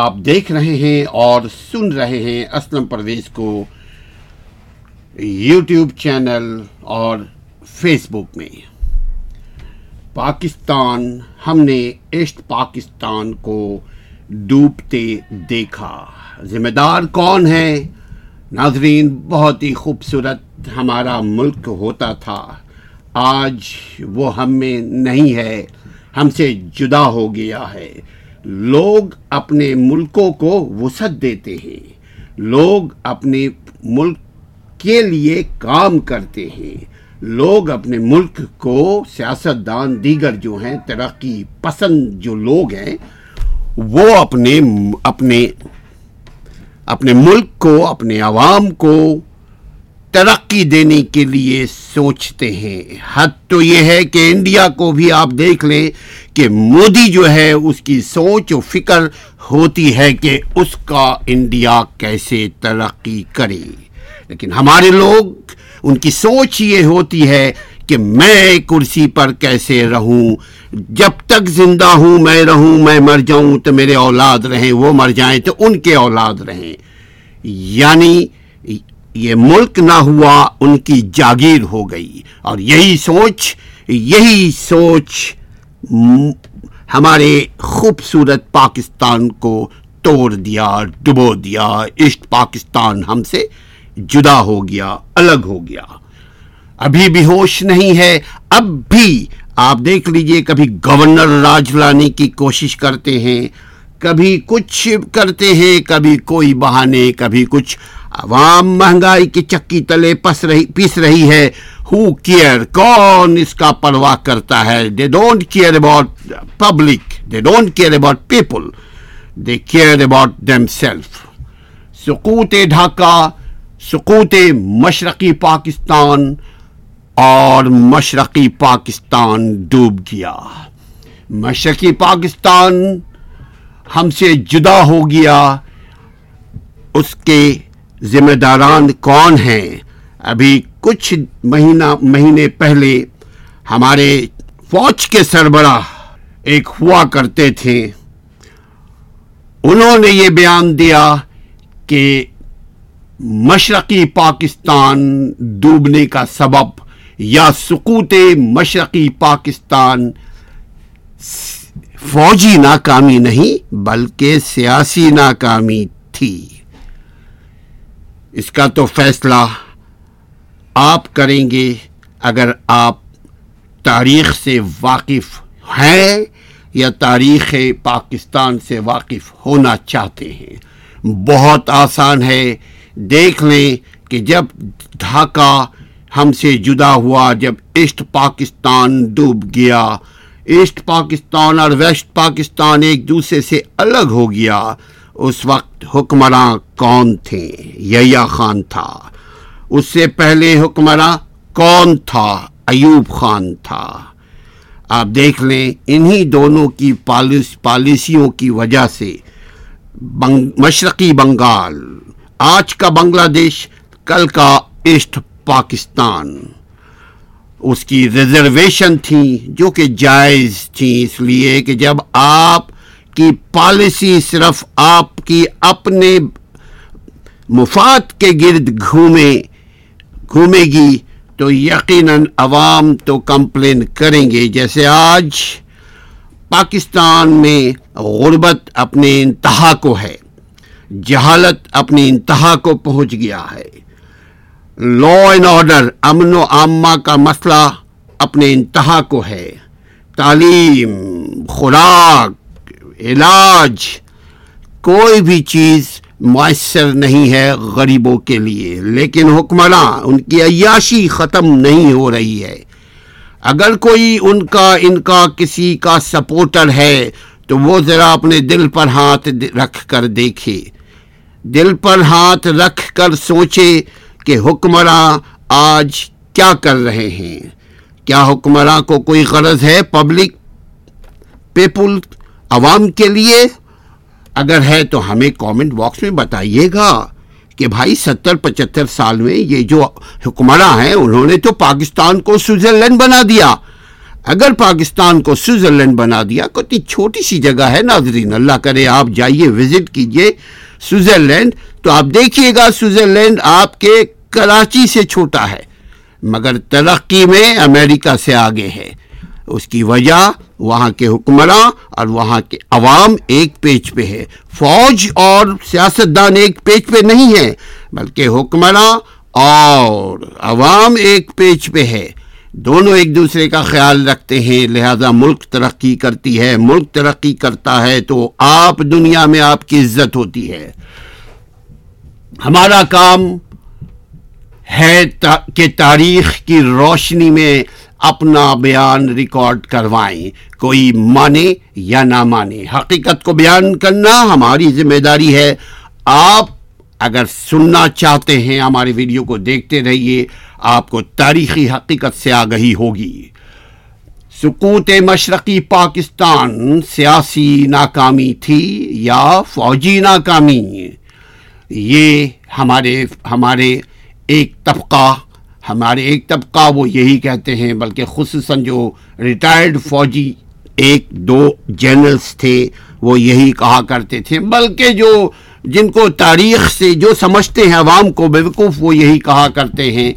آپ دیکھ رہے ہیں اور سن رہے ہیں اسلم پرویز کو یوٹیوب چینل اور فیس بک میں۔ پاکستان، ہم نے ایسٹ پاکستان کو ڈوبتے دیکھا۔ ذمہ دار کون ہے؟ ناظرین، بہت ہی خوبصورت ہمارا ملک ہوتا تھا۔ آج وہ ہم میں نہیں ہے، ہم سے جدا ہو گیا ہے۔ لوگ اپنے ملکوں کو وسعت دیتے ہیں۔ لوگ اپنے ملک کے لیے کام کرتے ہیں۔ لوگ اپنے ملک کو سیاست دان دیگر جو ہیں، ترقی پسند جو لوگ ہیں، وہ اپنے اپنے اپنے ملک کو، اپنے عوام کو ترقی دینے کے لیے سوچتے ہیں۔ حد تو یہ ہے کہ انڈیا کو بھی آپ دیکھ لیں کہ مودی جو ہے، اس کی سوچ و فکر ہوتی ہے کہ اس کا انڈیا کیسے ترقی کرے۔ لیکن ہمارے لوگ، ان کی سوچ یہ ہوتی ہے کہ میں کرسی پر کیسے رہوں۔ جب تک زندہ ہوں، میں رہوں، میں مر جاؤں تو میرے اولاد رہیں، وہ مر جائیں تو ان کے اولاد رہیں۔ یعنی یہ ملک نہ ہوا، ان کی جاگیر ہو گئی۔ اور یہی سوچ یہی سوچ ہمارے خوبصورت پاکستان کو توڑ دیا، ڈبو دیا۔ ایسٹ پاکستان ہم سے جدا ہو گیا، الگ ہو گیا۔ ابھی بھی ہوش نہیں ہے، اب بھی آپ دیکھ لیجیے، کبھی گورنر راج لانے کی کوشش کرتے ہیں۔ کبھی کچھ کرتے ہیں، کبھی کوئی بہانے، کبھی کچھ۔ عوام مہنگائی کی چکی تلے پس رہی، پیس رہی ہے۔ ہو کیئر کون اس کا پرواہ کرتا ہے؟ They don't care about public they don't care about people they care about them self سکوت ڈھاکہ سکوت مشرقی پاکستان اور مشرقی پاکستان ڈوب گیا۔ مشرقی پاکستان ہم سے جدا ہو گیا، اس کے ذمہ داران کون ہیں؟ ابھی کچھ مہینہ، مہینے پہلے ہمارے فوج کے سربراہ ایک ہوا کرتے تھے۔ انہوں نے یہ بیان دیا کہ مشرقی پاکستان ڈوبنے کا سبب یا سکوت مشرقی پاکستان فوجی ناکامی نہیں بلکہ سیاسی ناکامی تھی۔ اس کا تو فیصلہ آپ کریں گے اگر آپ تاریخ سے واقف ہیں یا تاریخ پاکستان سے واقف ہونا چاہتے ہیں۔ بہت آسان ہے۔ دیکھ لیں کہ جب ڈھاکہ ہم سے جدا ہوا، جب ایسٹ پاکستان ڈوب گیا ایسٹ پاکستان اور ویسٹ پاکستان ایک دوسرے سے الگ ہو گیا۔ اس وقت حکمراں کون تھے؟ یا خان تھا۔ اس سے پہلے حکمراں کون تھا؟ ایوب خان تھا۔ آپ دیکھ لیں، انہی دونوں کی پالیسیوں کی وجہ سے مشرقی بنگال، آج کا بنگلہ دیش، کل کا ایسٹ پاکستان۔ اس کی ریزرویشن تھی جو کہ جائز تھی، اس لیے کہ جب آپ کی پالیسی صرف آپ کی اپنے مفاد کے گرد گھومے گھومے گی تو یقیناً عوام تو کمپلین کریں گے۔ جیسے آج پاکستان میں غربت اپنے انتہا کو ہے، جہالت اپنی انتہا کو پہنچ گیا ہے۔ لا اینڈ آرڈر امن و عامہ کا مسئلہ اپنے انتہا کو ہے تعلیم خوراک علاج کوئی بھی چیز میسر نہیں ہے غریبوں کے لیے لیکن حکمراں ان کی عیاشی ختم نہیں ہو رہی ہے اگر کوئی ان کا ان کا کسی کا سپورٹر ہے تو وہ ذرا اپنے دل پر ہاتھ رکھ کر دیکھے دل پر ہاتھ رکھ کر سوچے کہ حکمراں آج کیا کر رہے ہیں؟ کیا حکمراں کو کوئی غرض ہے پبلک پیپل عوام کے لیے؟ اگر ہے تو ہمیں کامنٹ باکس میں بتائیے گا کہ بھائی ستر پچہتر سال میں یہ جو حکمراں ہیں، انہوں نے تو پاکستان کو سوئٹزرلینڈ بنا دیا۔ اگر پاکستان کو سوئٹزرلینڈ بنا دیا اتنی چھوٹی سی جگہ ہے ناظرین۔ اللہ کرے آپ جائیے وزٹ کیجیے سوئٹزرلینڈ۔ تو آپ دیکھیے گا سوئٹزرلینڈ آپ کے کراچی سے چھوٹا ہے، مگر ترقی میں امریکہ سے آگے ہے۔ اس کی وجہ وہاں کے حکمراں اور وہاں کے عوام ایک پیج پہ ہے۔ فوج اور سیاستدان ایک پیج پہ نہیں ہے بلکہ حکمراں اور عوام ایک پیج پہ ہے۔ دونوں ایک دوسرے کا خیال رکھتے ہیں، لہذا ملک ترقی کرتی ہے۔ ملک ترقی کرتا ہے تو آپ دنیا میں آپ کی عزت ہوتی ہے۔ ہمارا کام ہے کہ تاریخ کی روشنی میں اپنا بیان ریکارڈ کروائیں۔ کوئی مانے یا نہ مانے، حقیقت کو بیان کرنا ہماری ذمہ داری ہے۔ آپ اگر سننا چاہتے ہیں، ہمارے ویڈیو کو دیکھتے رہیے، آپ کو تاریخی حقیقت سے آگہی ہوگی۔ سکوت مشرقی پاکستان سیاسی ناکامی تھی یا فوجی ناکامی؟ یہ ہمارے ہمارے ایک طبقہ، ہمارے ایک طبقہ وہ یہی کہتے ہیں، بلکہ خصوصاً جو ریٹائرڈ فوجی ایک دو جنرلز تھے، وہ یہی کہا کرتے تھے۔ بلکہ جو جن کو تاریخ سے جو سمجھتے ہیں عوام کو بیوقوف، وہ یہی کہا کرتے ہیں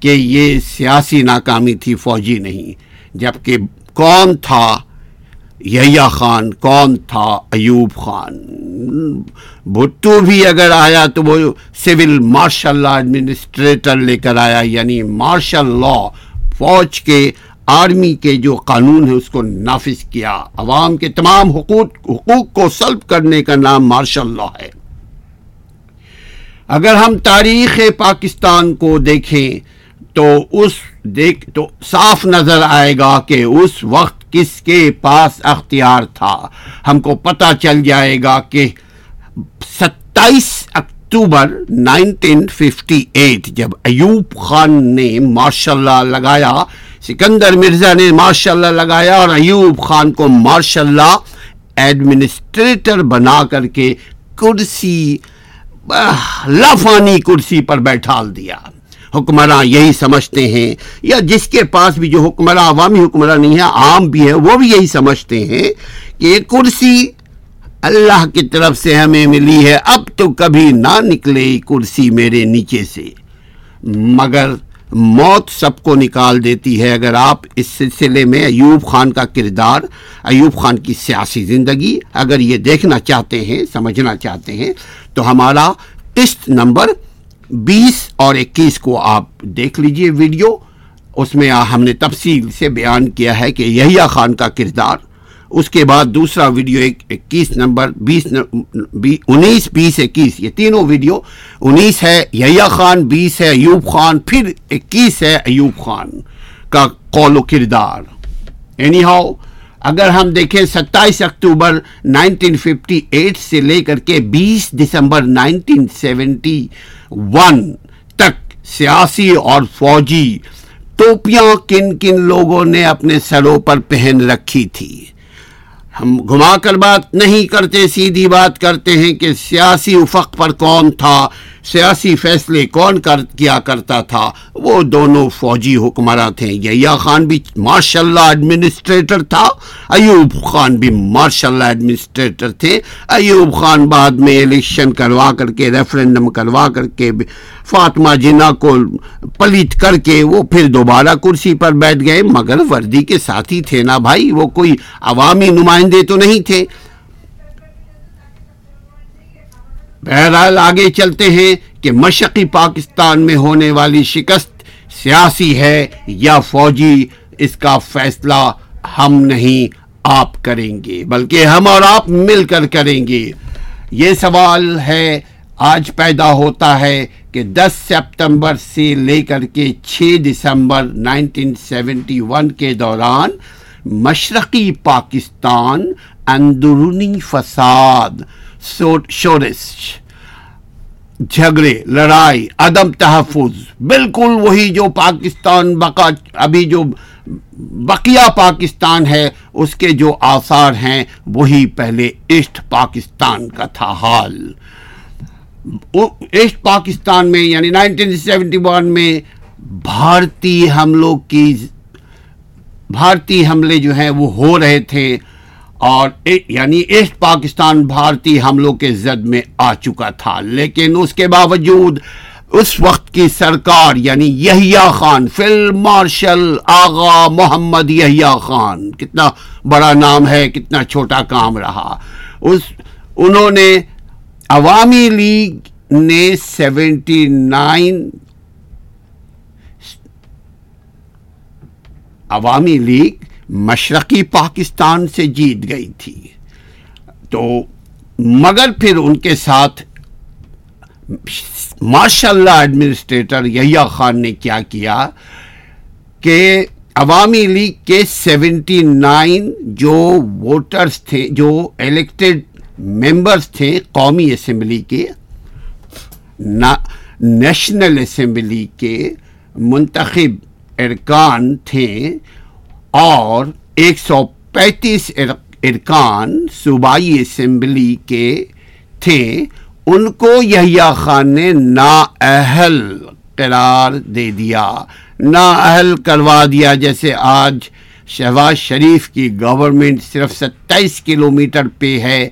کہ یہ سیاسی ناکامی تھی، فوجی نہیں۔ جبکہ کون تھا یحییٰ خان، کون تھا؟ ایوب خان۔ بھٹو بھی اگر آیا تو وہ سول مارشل لا ایڈمنسٹریٹر لے کر آیا یعنی مارشل لا فوج کے آرمی کے جو قانون ہے اس کو نافذ کیا۔ عوام کے تمام حقوق حقوق کو سلب کرنے کا نام مارشل لا ہے۔ اگر ہم تاریخ پاکستان کو دیکھیں تو اس دیکھ، تو صاف نظر آئے گا کہ اس وقت کس کے پاس اختیار تھا۔ ہم کو پتہ چل جائے گا کہ ستائیس اکتوبر نائنٹین ففٹی ایٹ جب ایوب خان نے ماشاء اللہ لگایا، سکندر مرزا نے ماشاء اللہ لگایا اور ایوب خان کو ماشاء اللہ ایڈمنسٹریٹر بنا کر کے کرسی لافانی کرسی پر بیٹھال دیا۔ حکمراں یہی سمجھتے ہیں، یا جس کے پاس بھی جو حکمراں، عوامی حکمراں نہیں ہے عام بھی ہے وہ بھی یہی سمجھتے ہیں کہ کرسی اللہ کی طرف سے ہمیں ملی ہے، اب تو کبھی نہ نکلے کرسی میرے نیچے سے۔ مگر موت سب کو نکال دیتی ہے۔ اگر آپ اس سلسلے میں ایوب خان کا کردار، ایوب خان کی سیاسی زندگی اگر یہ دیکھنا چاہتے ہیں، سمجھنا چاہتے ہیں، تو ہمارا قسط نمبر بیس اور اکیس کو آپ دیکھ لیجیے ویڈیو۔ اس میں ہم نے تفصیل سے بیان کیا ہے کہ یحییٰ خان کا کردار۔ اس کے بعد دوسرا ویڈیو اکیس نمبر، بیس انیس، بیس، اکیس۔ یہ تینوں ویڈیو۔ انیس ہے یحییٰ خان، بیس ہے ایوب خان، پھر اکیس ہے ایوب خان کا قول و کردار۔ اینی ہاؤ اگر ہم دیکھیں ستائیس اکتوبر نائنٹین ففٹی ایٹ سے لے کر کے بیس دسمبر نائنٹین سیونٹی ون تک سیاسی اور فوجی ٹوپیاں کن کن لوگوں نے اپنے سروں پر پہن رکھی تھی۔ ہم گھما کر بات نہیں کرتے، سیدھی بات کرتے ہیں کہ سیاسی افق پر کون تھا، سیاسی فیصلے کون کر کیا کرتا تھا؟ وہ دونوں فوجی حکمراں تھے۔ یحییٰ خان بھی ماشاء اللہ ایڈمنسٹریٹر تھا، ایوب خان بھی ماشاء اللہ ایڈمنسٹریٹر تھے۔ ایوب خان بعد میں الیکشن کروا کر کے ریفرنڈم کروا کر کے، فاطمہ جنہ کو پلیت کر کے وہ پھر دوبارہ کرسی پر بیٹھ گئے۔ مگر وردی کے ساتھی تھے نا بھائی، وہ کوئی عوامی نمائندہ نمائندے تو نہیں تھے۔ بہرحال آگے چلتے ہیں کہ مشقی پاکستان میں ہونے والی شکست سیاسی ہے یا فوجی، اس کا فیصلہ ہم نہیں آپ کریں گے، بلکہ ہم اور آپ مل کر کریں گے۔ یہ سوال ہے، آج پیدا ہوتا ہے کہ دس سپتمبر سے لے کر کے چھ دسمبر نائنٹین سیونٹی ون کے دوران مشرقی پاکستان اندرونی فساد شورش، جھگڑے، لڑائی، عدم تحفظ، بالکل وہی جو پاکستان بقا ابھی جو بقیہ پاکستان ہے، اس کے جو آثار ہیں، وہی پہلے ایسٹ پاکستان کا تھا حال۔ ایسٹ پاکستان میں یعنی نائنٹین سیونٹی ون میں، بھارتی ہم لوگ کی بھارتی حملے جو ہیں وہ ہو رہے تھے اور یعنی ایسٹ پاکستان بھارتی حملوں کے زد میں آ چکا تھا۔ لیکن اس کے باوجود اس وقت کی سرکار یعنی یحییٰ خان فلم مارشل آغا محمد یحییٰ خان، کتنا بڑا نام ہے، کتنا چھوٹا کام رہا۔ اس انہوں نے عوامی لیگ نے سیونٹی نائن عوامی لیگ مشرقی پاکستان سے جیت گئی تھی۔ تو مگر پھر ان کے ساتھ ماشاء اللہ ایڈمنسٹریٹر یحییٰ خان نے کیا کیا کہ عوامی لیگ کے سیونٹی نائن جو ووٹرز تھے، جو الیکٹڈ ممبرز تھے قومی اسمبلی کے نیشنل اسمبلی کے منتخب ارکان تھے اور ایک سو پینتیس ارکان صوبائی اسمبلی کے تھے، ان کو یحییٰ خان نے نااہل قرار دے دیا۔ نااہل کروا دیا، جیسے آج شہباز شریف کی گورنمنٹ صرف ستائیس کلومیٹر پہ ہے،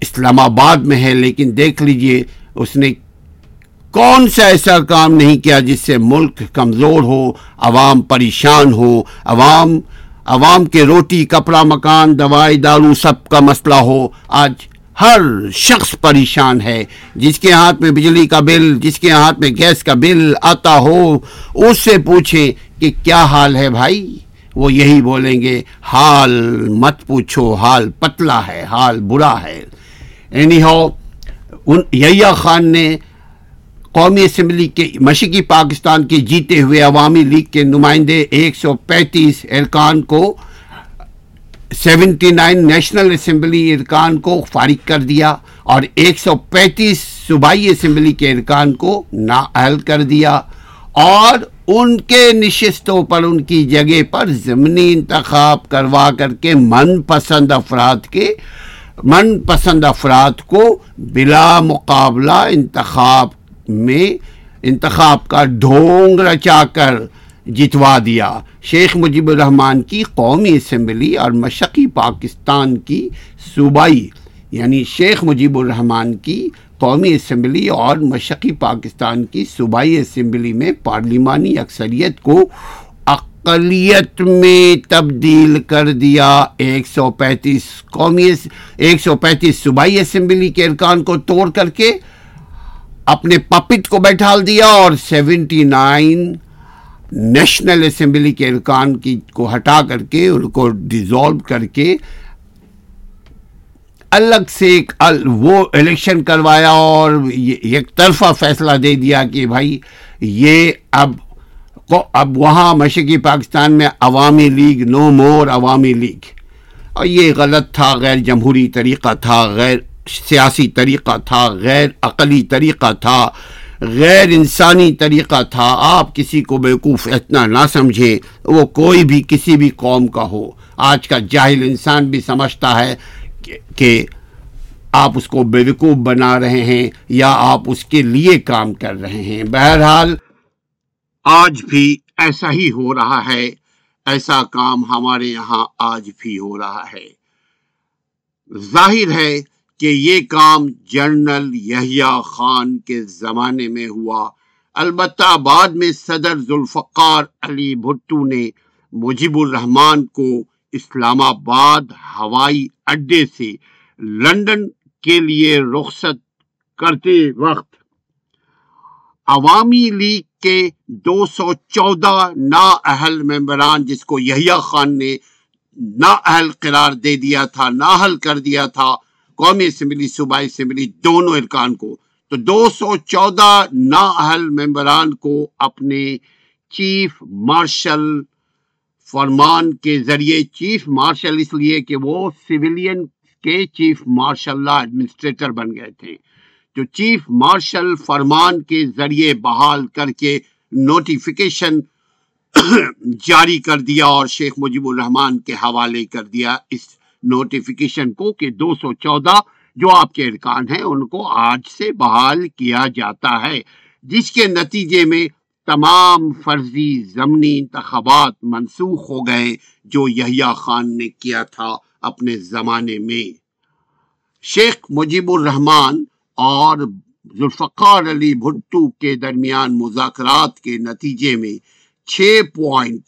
اسلام آباد میں ہے، لیکن دیکھ لیجیے، اس نے کون سا ایسا کام نہیں کیا جس سے ملک کمزور ہو، عوام پریشان ہو، عوام عوام کے روٹی، کپڑا، مکان، دوائی، دارو سب کا مسئلہ ہو۔ آج ہر شخص پریشان ہے۔ جس کے ہاتھ میں بجلی کا بل، جس کے ہاتھ میں گیس کا بل آتا ہو، اس سے پوچھیں کہ کیا حال ہے بھائی؟ وہ یہی بولیں گے، حال مت پوچھو، حال پتلا ہے، حال برا ہے۔ اینی ہو یحییٰ خان نے قومی اسمبلی کے مشرقی پاکستان کے جیتے ہوئے عوامی لیگ کے نمائندے ایک سو پینتیس ارکان کو سیونٹی نائن نیشنل اسمبلی ارکان کو فارغ کر دیا اور ایک سو پینتیس صوبائی اسمبلی کے ارکان کو نااہل کر دیا اور ان کے نشستوں پر ان کی جگہ پر ضمنی انتخاب کروا کر کے من پسند افراد کے من پسند افراد کو بلا مقابلہ انتخاب میں انتخاب کا ڈھونگ رچا کر جتوا دیا۔ شیخ مجیب الرحمان کی قومی اسمبلی اور مشقی پاکستان کی صوبائی یعنی شیخ مجیب الرحمان کی قومی اسمبلی اور مشقی پاکستان کی صوبائی اسمبلی میں پارلیمانی اکثریت کو اقلیت میں تبدیل کر دیا۔ ایک سو پینتیس قومی ایک سو پینتیس صوبائی اسمبلی کے ارکان کو توڑ کر کے اپنے پپٹ کو بیٹھال دیا اور سیونٹی نائن نیشنل اسمبلی کے ارکان کی کو ہٹا کر کے ان کو ڈیزالو کر کے الگ سے ایک وہ الیکشن کروایا اور ایک طرفہ فیصلہ دے دیا کہ بھائی یہ اب اب وہاں مشرقی پاکستان میں عوامی لیگ نو مور عوامی لیگ۔ اور یہ غلط تھا، غیر جمہوری طریقہ تھا، غیر سیاسی طریقہ تھا، غیر عقلی طریقہ تھا، غیر انسانی طریقہ تھا۔ آپ کسی کو بیوقوف اتنا نہ سمجھیں، وہ کوئی بھی کسی بھی قوم کا ہو۔ آج کا جاہل انسان بھی سمجھتا ہے کہ آپ اس کو بیوقوف بنا رہے ہیں یا آپ اس کے لیے کام کر رہے ہیں۔ بہرحال، آج بھی ایسا ہی ہو رہا ہے۔ ایسا کام ہمارے یہاں آج بھی ہو رہا ہے۔ ظاہر ہے کہ یہ کام جنرل یحییٰ خان کے زمانے میں ہوا۔ البتہ بعد میں صدر ذوالفقار علی بھٹو نے مجیب الرحمان کو اسلام آباد ہوائی اڈے سے لنڈن کے لیے رخصت کرتے وقت عوامی لیگ کے دو سو چودہ نا اہل ممبران، جس کو یحییٰ خان نے نا اہل قرار دے دیا تھا، نااہل کر دیا تھا قومی اسمبلی، صوبائی اسمبلی دونوں ارکان کو، تو دو سو چودہ نااہل ممبران کو اپنے چیف مارشل فرمان کے ذریعے، چیف مارشل اس لیے کہ وہ سویلین کے چیف مارشل اللہ ایڈمنسٹریٹر بن گئے تھے۔ جو چیف مارشل فرمان کے ذریعے بحال کر کے نوٹیفیکیشن جاری کر دیا اور شیخ مجیب الرحمان کے حوالے کر دیا، اس نوٹیفیکیشن کو کہ دو سو چودہ جو آپ کے ارکان ہیں، ان کو آج سے بحال کیا جاتا ہے، جس کے نتیجے میں تمام فرضی ضمنی انتخابات منسوخ ہو گئے، جو یحییٰ خان نے کیا تھا اپنے زمانے میں۔ شیخ مجیب الرحمان اور ذوالفقار علی بھٹو کے درمیان مذاکرات کے نتیجے میں چھ پوائنٹ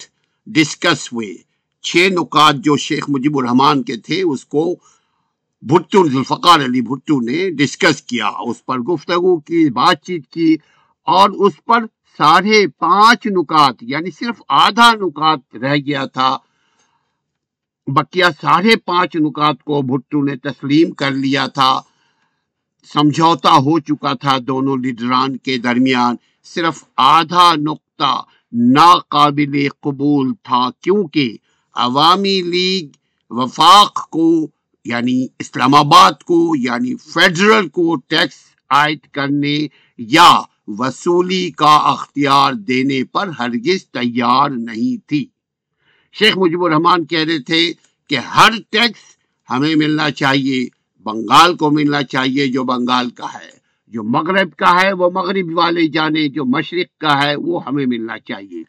ڈسکس ہوئے۔ چھ نکات جو شیخ مجیب الرحمان کے تھے، اس کو بھٹو ذوالفقار علی بھٹو نے ڈسکس کیا۔ اس پر گفتگو کی، بات چیت کی اور اس پر ساڑھے پانچ نکات یعنی صرف آدھا نکات رہ گیا تھا۔ بکیا ساڑھے پانچ نکات کو بھٹو نے تسلیم کر لیا تھا۔ سمجھوتا ہو چکا تھا دونوں لیڈران کے درمیان۔ صرف آدھا نقطہ ناقابل قبول تھا، کیونکہ عوامی لیگ وفاق کو یعنی اسلام آباد کو یعنی فیڈرل کو ٹیکس عائد کرنے یا وصولی کا اختیار دینے پر ہرگز تیار نہیں تھی۔ شیخ مجیب الرحمان کہہ رہے تھے کہ ہر ٹیکس ہمیں ملنا چاہیے، بنگال کو ملنا چاہیے جو بنگال کا ہے، جو مغرب کا ہے، وہ مغرب والے جانے، جو مشرق کا ہے، وہ ہمیں ملنا چاہیے۔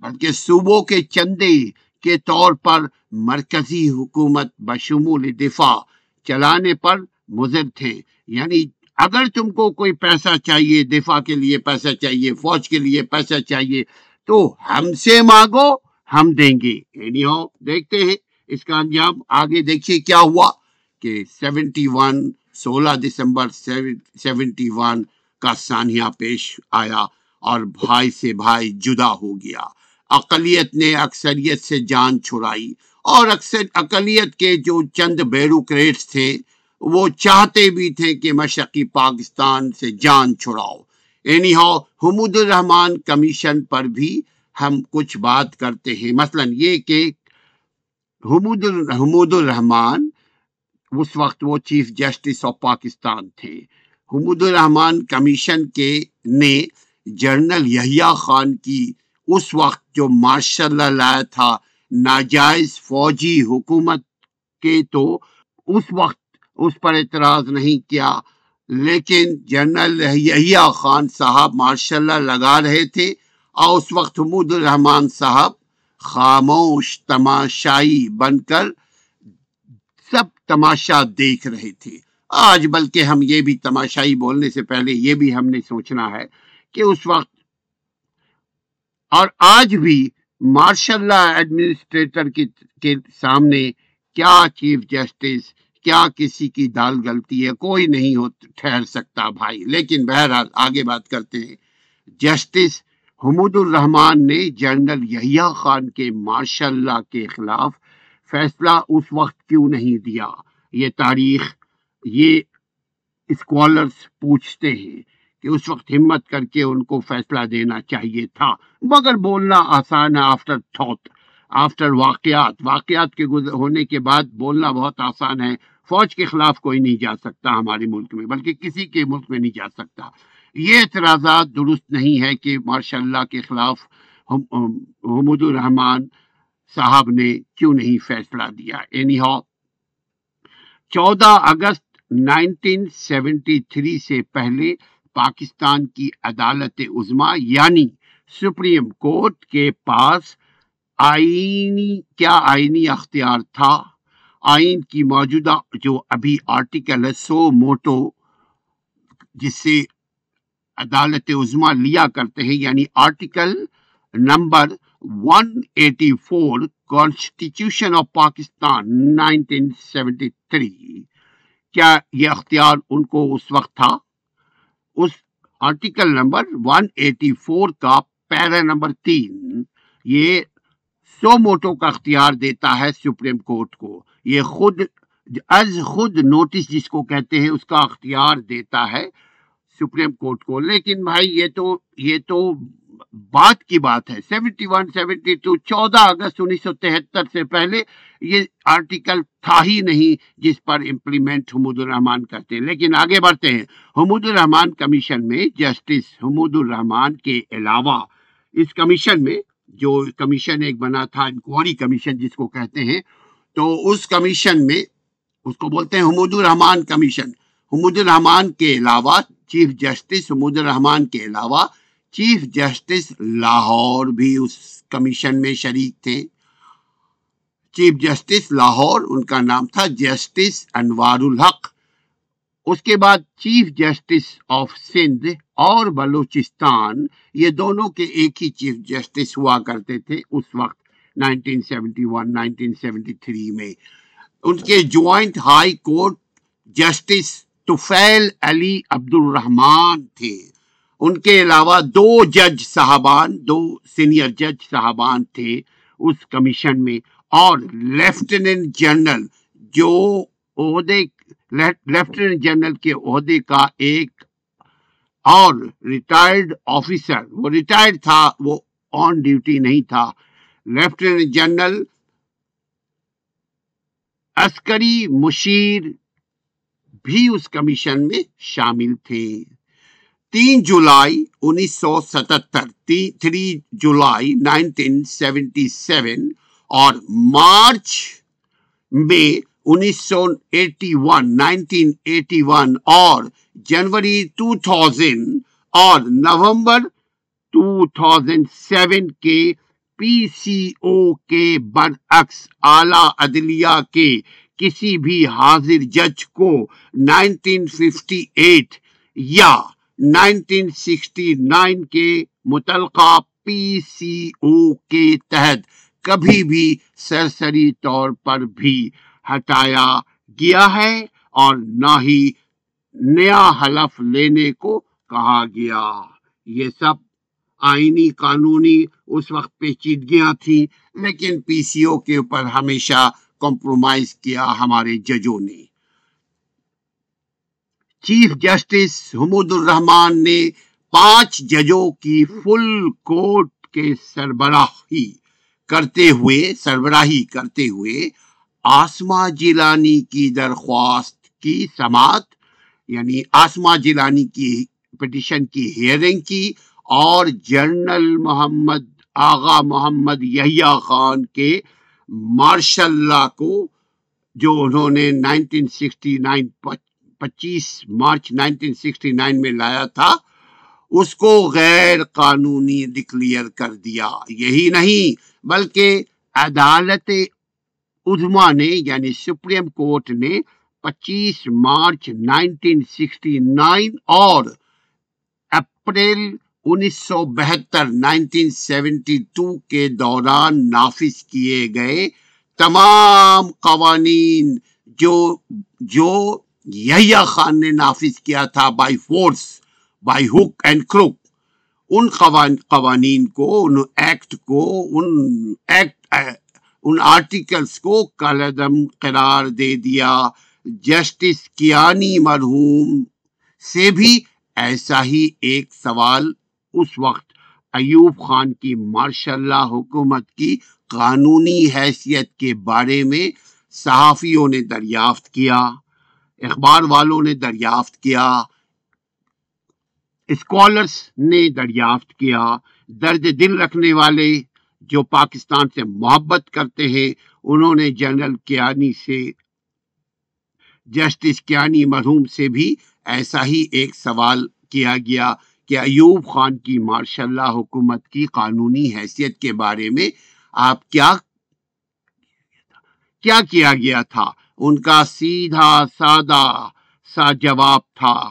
بلکہ صوبوں کے چندے کے طور پر مرکزی حکومت بشمول دفاع چلانے پر مضر تھے۔ یعنی اگر تم کو کوئی پیسہ چاہیے، دفاع کے لیے پیسہ چاہیے، فوج کے لیے پیسہ چاہیے، تو ہم سے مانگو، ہم دیں گے۔ یعنی ہو دیکھتے ہیں۔ اس کا انجام آگے دیکھیے کیا ہوا کہ سیونٹی ون، سولہ دسمبر، سیونٹی ون کا سانحہ پیش آیا اور بھائی سے بھائی جدا ہو گیا۔ اقلیت نے اکثریت سے جان چھڑائی اور اکثر اقلیت کے جو چند بیروکریٹس تھے، وہ چاہتے بھی تھے کہ مشرقی پاکستان سے جان چھڑاؤ۔ اینی ہاؤ حمود الرحمان کمیشن پر بھی ہم کچھ بات کرتے ہیں۔ مثلا یہ کہ حمود حمود الرحمان اس وقت وہ چیف جسٹس آف پاکستان تھے۔ حمود الرحمان کمیشن کے نے جنرل یحییٰ خان کی اس وقت جو مارشل لایا تھا، ناجائز فوجی حکومت کے تو اس وقت اس پر اعتراض نہیں کیا، لیکن جنرل یحییٰ خان صاحب ماشاء اللہ لگا رہے تھے۔ اور اس وقت حمود الرحمان صاحب خاموش، تماشائی بن کر سب تماشا دیکھ رہے تھے۔ آج بلکہ ہم یہ بھی تماشائی بولنے سے پہلے یہ بھی ہم نے سوچنا ہے کہ اس وقت اور آج بھی مارشل اللہ ایڈمنسٹریٹر کے سامنے کیا چیف جسٹس، کیا کسی کی دال غلطی ہے؟ کوئی نہیں ہو ٹھہر سکتا بھائی۔ لیکن بہرحال آگے بات کرتے ہیں۔ جسٹس حمود الرحمان نے جنرل یحییٰ خان کے ماشاء اللہ کے خلاف فیصلہ اس وقت کیوں نہیں دیا؟ یہ تاریخ، یہ اسکالرز پوچھتے ہیں۔ کہ اس وقت ہمت کر کے ان کو فیصلہ دینا چاہیے تھا۔ مگر بولنا آسان ہے آفٹر تھوت آفٹر واقعات۔ واقعات کے ہونے کے بعد بولنا بہت آسان ہے۔ فوج کے خلاف کوئی نہیں جا سکتا ہمارے ملک میں، بلکہ کسی کے ملک میں نہیں جا سکتا۔ یہ اعتراضات درست نہیں ہے کہ ماشاء اللہ کے خلاف حمود الرحمان صاحب نے کیوں نہیں فیصلہ دیا۔ اینی ہاؤ چودہ اگست نائنٹین سیونٹی تھری سے پہلے پاکستان کی عدالت عظما یعنی سپریم کورٹ کے پاس آئینی، کیا آئینی اختیار تھا؟ آئین کی موجودہ جو ابھی آرٹیکل ہے سو موٹو، جس سے عدالت عظما لیا کرتے ہیں یعنی article number 184 constitution of Pakistan 1973 کیا یہ اختیار ان کو اس وقت تھا؟ اس آرٹیکل نمبر 184 کا پیرا نمبر تین، یہ سو موٹو کا اختیار دیتا ہے سپریم کورٹ کو۔ یہ خود، از خود نوٹس جس کو کہتے ہیں، اس کا اختیار دیتا ہے سپریم کورٹ کو۔ لیکن بھائی، یہ تو یہ تو بات کی بات ہے، سیونٹی ون، سیونٹی ٹو، چودہ اگست انیس سو تہتر سے پہلے یہ آرٹیکل تھا ہی نہیں جس پر امپلیمنٹ حمود الرحمان کرتے ہیں۔ لیکن آگے بڑھتے ہیں۔ حمود الرحمان کمیشن میں جسٹس حمود الرحمان کے علاوہ اس کمیشن میں جو کمیشن ایک بنا تھا، انکوائری کمیشن جس کو کہتے ہیں، تو اس کمیشن میں اس کو بولتے ہیں حمود الرحمان کمیشن۔ حمود الرحمان کے علاوہ، چیف جسٹس حمود الرحمان کے علاوہ چیف جسٹس لاہور بھی اس کمیشن میں شریک تھے۔ چیف جسٹس لاہور، ان کا نام تھا جسٹس انوار الحق۔ اس کے بعد چیف جسٹس آف سندھ اور بلوچستان، یہ دونوں کے ایک ہی چیف جسٹس ہوا کرتے تھے اس وقت 1971 1973 میں۔ ان کے joint high court justice Tufail Ali Abdur Rahman تھے۔ ان کے علاوہ دو جج صاحبان، دو سینئر جج صاحبان تھے اس کمیشن میں، اور لیفٹیننٹ جنرل جو عہدے، لیفٹیننٹ جنرل کے عہدے کا ایک اور ریٹائرڈ آفیسر وہ ریٹائرڈ تھا، وہ آن ڈیوٹی نہیں تھا۔ لیفٹیننٹ جنرل عسکری مشیر بھی اس کمیشن میں شامل تھے۔ تین جولائی انیس سو ستہتر three July nineteen seventy seven اور مارچ میں انیس سو eighty one, nineteen eighty one اور جنوری ٹو تھاؤزینڈ اور نومبر ٹو تھاؤزینڈ سیون کے پی سی او کے برعکس اعلی عدلیہ کے کسی بھی حاضر جج کو نائنٹین ففٹی ایٹ یا نائنٹین سکسٹی نائن کے متعلقہ پی سی او کے تحت کبھی بھی سرسری طور پر بھی ہٹایا گیا ہے اور نہ ہی نیا حلف لینے کو کہا گیا۔ یہ سب آئینی قانونی اس وقت پیچیدگیاں تھیں، لیکن پی سی او کے اوپر ہمیشہ کمپرومائز کیا ہمارے ججوں نے۔ چیف جسٹس حمود الرحمان نے پانچ ججوں کی فل کورٹ کے سربراہی کرتے ہوئے، سربراہی کرتے ہوئے آسما جیلانی کی درخواست کی، سماعت یعنی آسما جیلانی کی پٹیشن کی ہیئرنگ کی اور جنرل محمد، آغا محمد یحییٰ خان کے مارشل لا کو، جو انہوں نے نائنٹین سکسٹی نائن پچیس مارچ نائنٹین سکسٹی نائن میں لایا تھا، اس کو غیر قانونی ڈکلیئر کر دیا۔ یہی نہیں، بلکہ عدالت عظما نے یعنی سپریم کورٹ نے پچیس مارچ نائنٹین سکسٹی نائن اور اپریل انیس سو بہتر نائنٹین سیونٹی ٹو کے دوران نافذ کیے گئے تمام قوانین جو جو یحییٰ خان نے نافذ کیا تھا by force by hook and crook ان قوانین کو، ان ایکٹ کو، ان ایکٹ ان آرٹیکلس کو کالعدم قرار دے دیا۔ جسٹس کیانی مرحوم سے بھی ایسا ہی ایک سوال اس وقت ایوب خان کی ماشاء اللہ حکومت کی قانونی حیثیت کے بارے میں صحافیوں نے دریافت کیا۔ اخبار والوں نے دریافت کیا اسکالرس نے دریافت کیا، درد دل رکھنے والے جو پاکستان سے محبت کرتے ہیں، انہوں نے جنرل کیانی سے، جسٹس کیانی مرحوم سے بھی ایسا ہی ایک سوال کیا گیا کہ ایوب خان کی ماشاء اللہ حکومت کی قانونی حیثیت کے بارے میں آپ کیا کیا کیا گیا تھا؟ ان کا سیدھا سادہ سا جواب تھا۔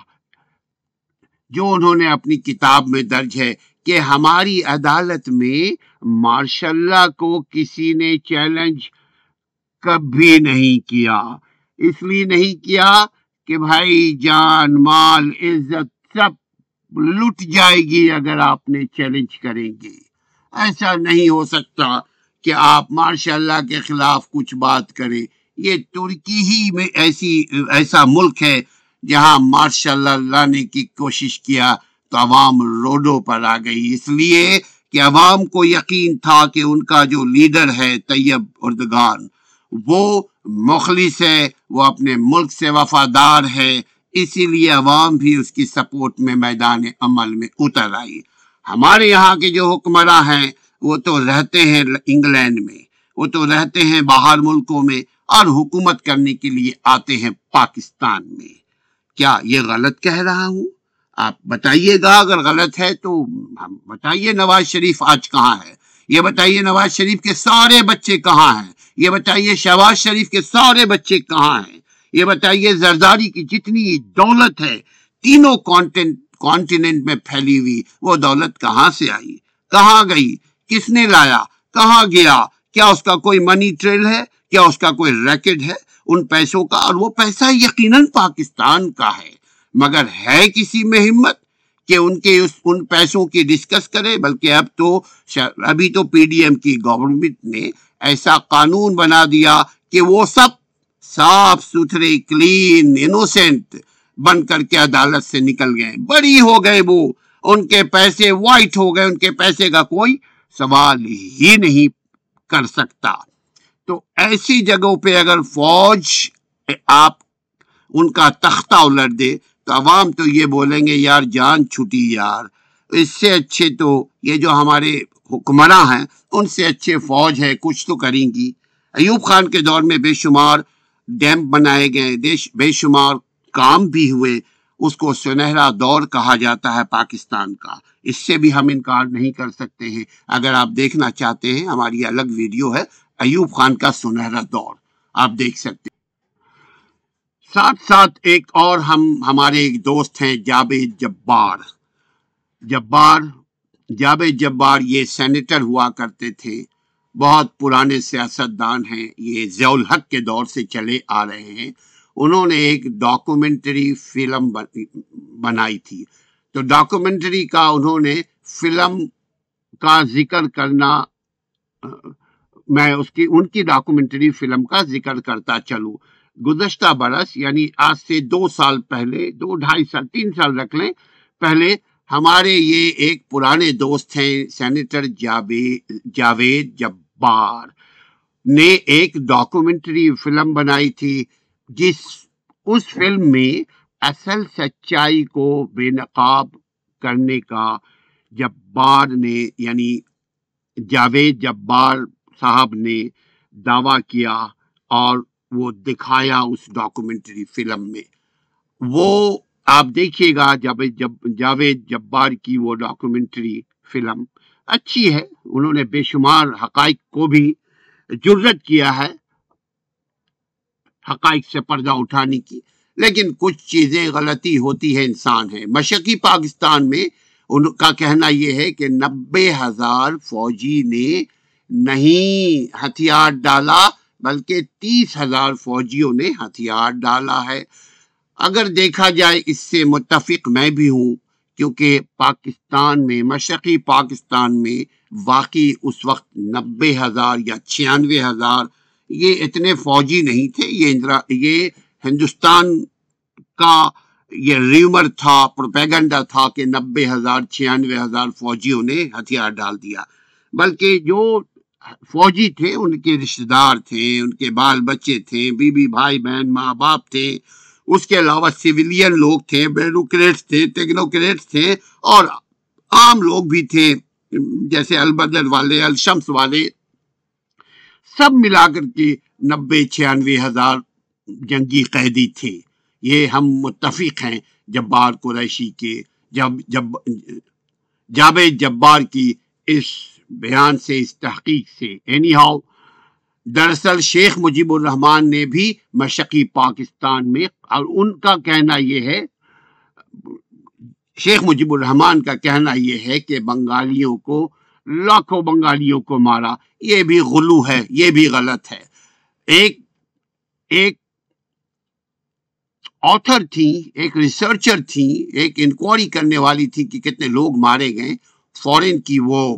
جو انہوں نے اپنی کتاب میں درج ہے کہ ہماری عدالت میں ماشاء اللہ کو کسی نے چیلنج کبھی نہیں کیا۔ اس لیے نہیں کیا کہ بھائی جان، مال، عزت سب لٹ جائے گی اگر آپ نے چیلنج کریں گے۔ ایسا نہیں ہو سکتا کہ آپ ماشاء اللہ کے خلاف کچھ بات کریں۔ یہ ترکی ہی میں ایسی، ایسا ملک ہے جہاں ماشاء اللہ لانے کی کوشش کیا تو عوام روڈوں پر آ گئی۔ اس لیے کہ عوام کو یقین تھا کہ ان کا جو لیڈر ہے طیب اردگان، وہ مخلص ہے، وہ اپنے ملک سے وفادار ہے۔ اسی لیے عوام بھی اس کی سپورٹ میں میدان عمل میں اتر آئی۔ ہمارے یہاں کے جو حکمراں ہیں، وہ تو رہتے ہیں انگلینڈ میں، وہ تو رہتے ہیں باہر ملکوں میں۔ اور حکومت کرنے کے لیے آتے ہیں پاکستان میں۔ کیا یہ غلط کہہ رہا ہوں؟ آپ بتائیے گا، اگر غلط ہے تو بتائیے نواز شریف آج کہاں ہے۔ یہ بتائیے نواز شریف کے سارے بچے کہاں ہیں۔ یہ بتائیے شہباز شریف کے سارے بچے کہاں ہیں۔ یہ بتائیے زرداری کی جتنی دولت ہے، تینوں کانٹیننٹ میں پھیلی ہوئی، وہ دولت کہاں سے آئی؟ کہاں گئی؟ کس نے لایا؟ کہاں گیا؟ کیا اس کا کوئی منی ٹریل ہے؟ کیا اس کا کوئی ریکڈ ہے؟ ان پیسوں کا اور وہ پیسہ یقیناً پاکستان کا ہے۔ مگر ہے کسی میں ہمت کہ ان کے اس ان پیسوں کی ڈسکس کرے؟ بلکہ اب تو ابھی تو پی ڈی ایم کی گورنمنٹ نے ایسا قانون بنا دیا کہ وہ سب صاف ستھرے کلین انوسینٹ بن کر کے عدالت سے نکل گئے۔ بڑی ہو گئے وہ۔ ان کے پیسے وائٹ ہو گئے۔ ان کے پیسے کا کوئی سوال ہی نہیں کر سکتا۔ تو ایسی جگہوں پہ اگر فوج آپ ان کا تختہ الٹ دے تو عوام تو یہ بولیں گے، یار جان چھٹی یار، اس سے اچھے تو یہ جو ہمارے حکمراں ہیں، ان سے اچھے فوج ہے کچھ تو کریں گی۔ ایوب خان کے دور میں بے شمار ڈیم بنائے گئے بے شمار کام بھی ہوئے۔ اس کو سنہرا دور کہا جاتا ہے پاکستان کا۔ اس سے بھی ہم انکار نہیں کر سکتے ہیں۔ اگر آپ دیکھنا چاہتے ہیں، ہماری الگ ویڈیو ہے۔ ایوب خان کا سنہرا دور، آپ دیکھ سکتے ہیں۔ ساتھ ساتھ ایک اور ہم، ہمارے ایک دوست ہیں جاوید جبار۔ جبار جاوید جبار یہ سینیٹر ہوا کرتے تھے۔ بہت پرانے سیاست دان ہیں۔ یہ ضیاء الحق کے دور سے چلے آ رہے ہیں۔ انہوں نے ایک ڈاکومنٹری فلم بنائی تھی۔ تو ڈاکومنٹری کا انہوں نے فلم کا ذکر کرنا میں اس کی ان کی ڈاکومنٹری فلم کا ذکر کرتا چلوں۔ گزشتہ برس یعنی آج سے دو سال پہلے، دو ڈھائی سال، تین سال رکھ لیں، پہلے ہمارے یہ ایک پرانے دوست ہیں، سینیٹر جاوید جبار نے ایک ڈاکومنٹری فلم بنائی تھی، جس اس فلم میں اصل سچائی کو بے نقاب کرنے کا جبار نے یعنی جاوید جبار صاحب نے دعویٰ کیا اور وہ دکھایا اس ڈاکومنٹری فلم میں۔ وہ آپ دیکھیے گا جاوید جب جاوید جبار کی وہ ڈاکومنٹری فلم اچھی ہے۔ انہوں نے بے شمار حقائق کو بھی جرت کیا ہے حقائق سے پردہ اٹھانے کی۔ لیکن کچھ چیزیں غلطی ہوتی ہے انسان ہے۔ مشرقی پاکستان میں ان کا کہنا یہ ہے کہ نبے ہزار فوجی نے نہیں ہتھیار ڈالا، بلکہ تیس ہزار فوجیوں نے ہتھیار ڈالا ہے۔ اگر دیکھا جائے اس سے متفق میں بھی ہوں، کیونکہ پاکستان میں، مشرقی پاکستان میں واقعی اس وقت نبے ہزار یا چھیانوے ہزار، یہ اتنے فوجی نہیں تھے۔ یہ اندرا، یہ ہندوستان کا یہ ریومر تھا، پروپیگنڈا تھا کہ نبے ہزار، چھیانوے ہزار فوجیوں نے ہتھیار ڈال دیا۔ بلکہ جو فوجی تھے، ان کے رشتہ دار تھے، ان کے بال بچے تھے بی بی بھائی، بہن، ماں باپ تھے۔ اس کے علاوہ سویلین لوگ تھے بیروکریٹس تھے، ٹیکنوکریٹس تھے اور عام لوگ بھی تھے، جیسے البدر والے، الشمس والے۔ سب ملا کر کے نبے چھیانوے ہزار جنگی قیدی تھے۔ یہ ہم متفق ہیں، جبار قریشی کے، جب جب جاوید جبار کی اس بیان سے، اس تحقیق سے۔ اینی ہاؤ دراصل شیخ مجیب الرحمان نے بھی مشقی پاکستان میں، اور ان کا کہنا یہ ہے، شیخ مجیب الرحمان کا کہنا یہ ہے کہ بنگالیوں کو، لاکھوں بنگالیوں کو مارا، یہ بھی غلو ہے، یہ بھی غلط ہے۔ ایک ایک آتھر تھی ایک ریسرچر تھی ایک انکوائری کرنے والی تھی کہ کتنے لوگ مارے گئے۔ فورن کی وہ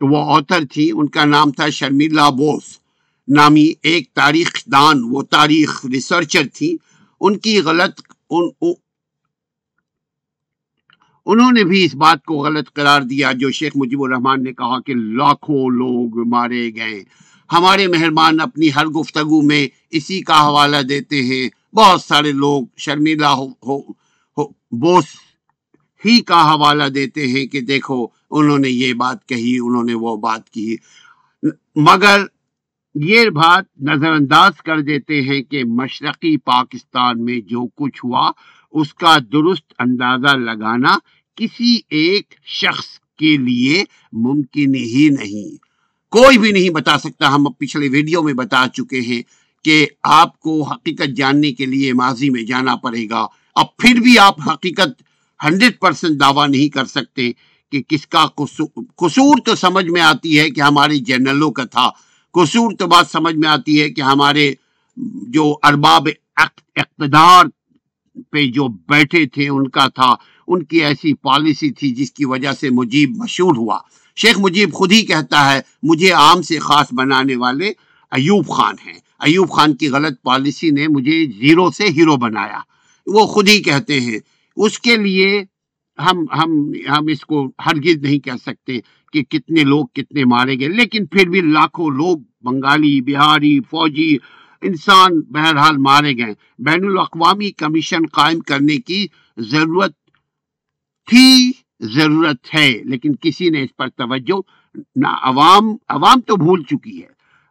وہ آتھر تھی ان کا نام تھا شرمیلا بوس نامی ایک تاریخ دان وہ تاریخ ریسرچر تھی۔ ان کی غلط ان انہوں نے بھی اس بات کو غلط قرار دیا جو شیخ مجیب الرحمان نے کہا کہ لاکھوں لوگ مارے گئے۔ ہمارے مہربان اپنی ہر گفتگو میں اسی کا حوالہ دیتے ہیں۔ بہت سارے لوگ شرمیلا ہو, ہو, ہو بوس ہی کا حوالہ دیتے ہیں کہ دیکھو انہوں نے یہ بات کہی، انہوں نے وہ بات کی مگر یہ بات نظر انداز کر دیتے ہیں کہ مشرقی پاکستان میں جو کچھ ہوا، اس کا درست اندازہ لگانا کسی ایک شخص کے لیے ممکن ہی نہیں۔ کوئی بھی نہیں بتا سکتا، ہم پچھلے ویڈیو میں بتا چکے ہیں کہ آپ کو حقیقت جاننے کے لیے ماضی میں جانا پڑے گا۔ اب پھر بھی آپ حقیقت ہنڈریڈ پرسینٹ دعویٰ نہیں کر سکتے۔ کہ کس کا قصور تو سمجھ میں آتی ہے کہ ہمارے جنرلوں کا تھا۔ قصور تو بات سمجھ میں آتی ہے کہ ہمارے جو ارباب اقتدار پہ جو بیٹھے تھے، ان کا تھا۔ ان کی ایسی پالیسی تھی جس کی وجہ سے مجیب مشہور ہوا۔ شیخ مجیب خود ہی کہتا ہے، مجھے عام سے خاص بنانے والے ایوب خان ہیں۔ ایوب خان کی غلط پالیسی نے مجھے زیرو سے ہیرو بنایا۔ وہ خود ہی کہتے ہیں، اس کے لیے ہم ہم ہم اس کو ہرگز نہیں کہہ سکتے کہ کتنے لوگ کتنے مارے گئے، لیکن پھر بھی لاکھوں لوگ بنگالی، بہاری، فوجی انسان بہرحال مارے گئے۔ بین الاقوامی کمیشن قائم کرنے کی ضرورت تھی، ضرورت ہے، لیکن کسی نے اس پر توجہ، نہ عوام عوام تو بھول چکی ہے،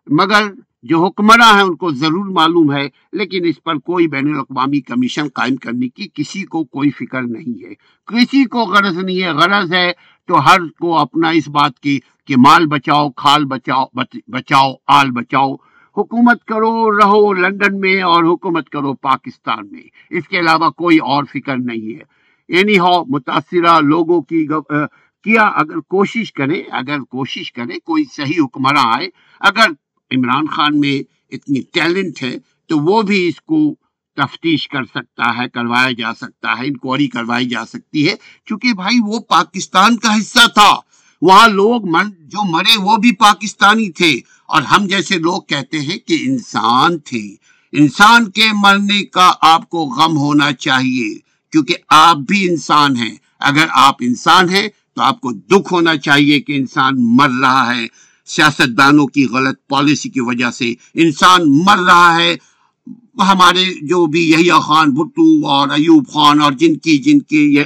مگر جو حکمراں ہیں ان کو ضرور معلوم ہے، لیکن اس پر کوئی بین الاقوامی کمیشن قائم کرنے کی کسی کو کوئی فکر نہیں ہے۔ کسی کو غرض نہیں ہے، غرض ہے تو ہر کو اپنا اس بات کی کہ مال بچاؤ، کھال بچاؤ بچاؤ، آل بچاؤ۔ حکومت کرو، رہو لندن میں اور حکومت کرو پاکستان میں۔ اس کے علاوہ کوئی اور فکر نہیں ہے۔ یعنی ہو، متاثرہ لوگوں کی کیا اگر کوشش کرے اگر کوشش کرے کوئی صحیح حکمراں آئے، اگر عمران خان میں اتنی ٹیلنٹ ہے تو وہ بھی اس کو تفتیش کر سکتا ہے، کروایا جا سکتا ہے، انکوائری کروائی جا سکتی ہے۔ کیونکہ بھائی وہ پاکستان کا حصہ تھا۔ وہاں لوگ جو مرے وہ بھی پاکستانی تھے۔ اور ہم جیسے لوگ کہتے ہیں کہ انسان تھے۔ انسان کے مرنے کا آپ کو غم ہونا چاہیے۔ کیونکہ آپ بھی انسان ہیں۔ اگر آپ انسان ہیں تو آپ کو دکھ ہونا چاہیے کہ انسان مر رہا ہے۔ سیاست دانوں کی غلط پالیسی کی وجہ سے انسان مر رہا ہے۔ ہمارے جو بھی یہی خان بھٹو اور ایوب خان اور جن کی جن کی یہ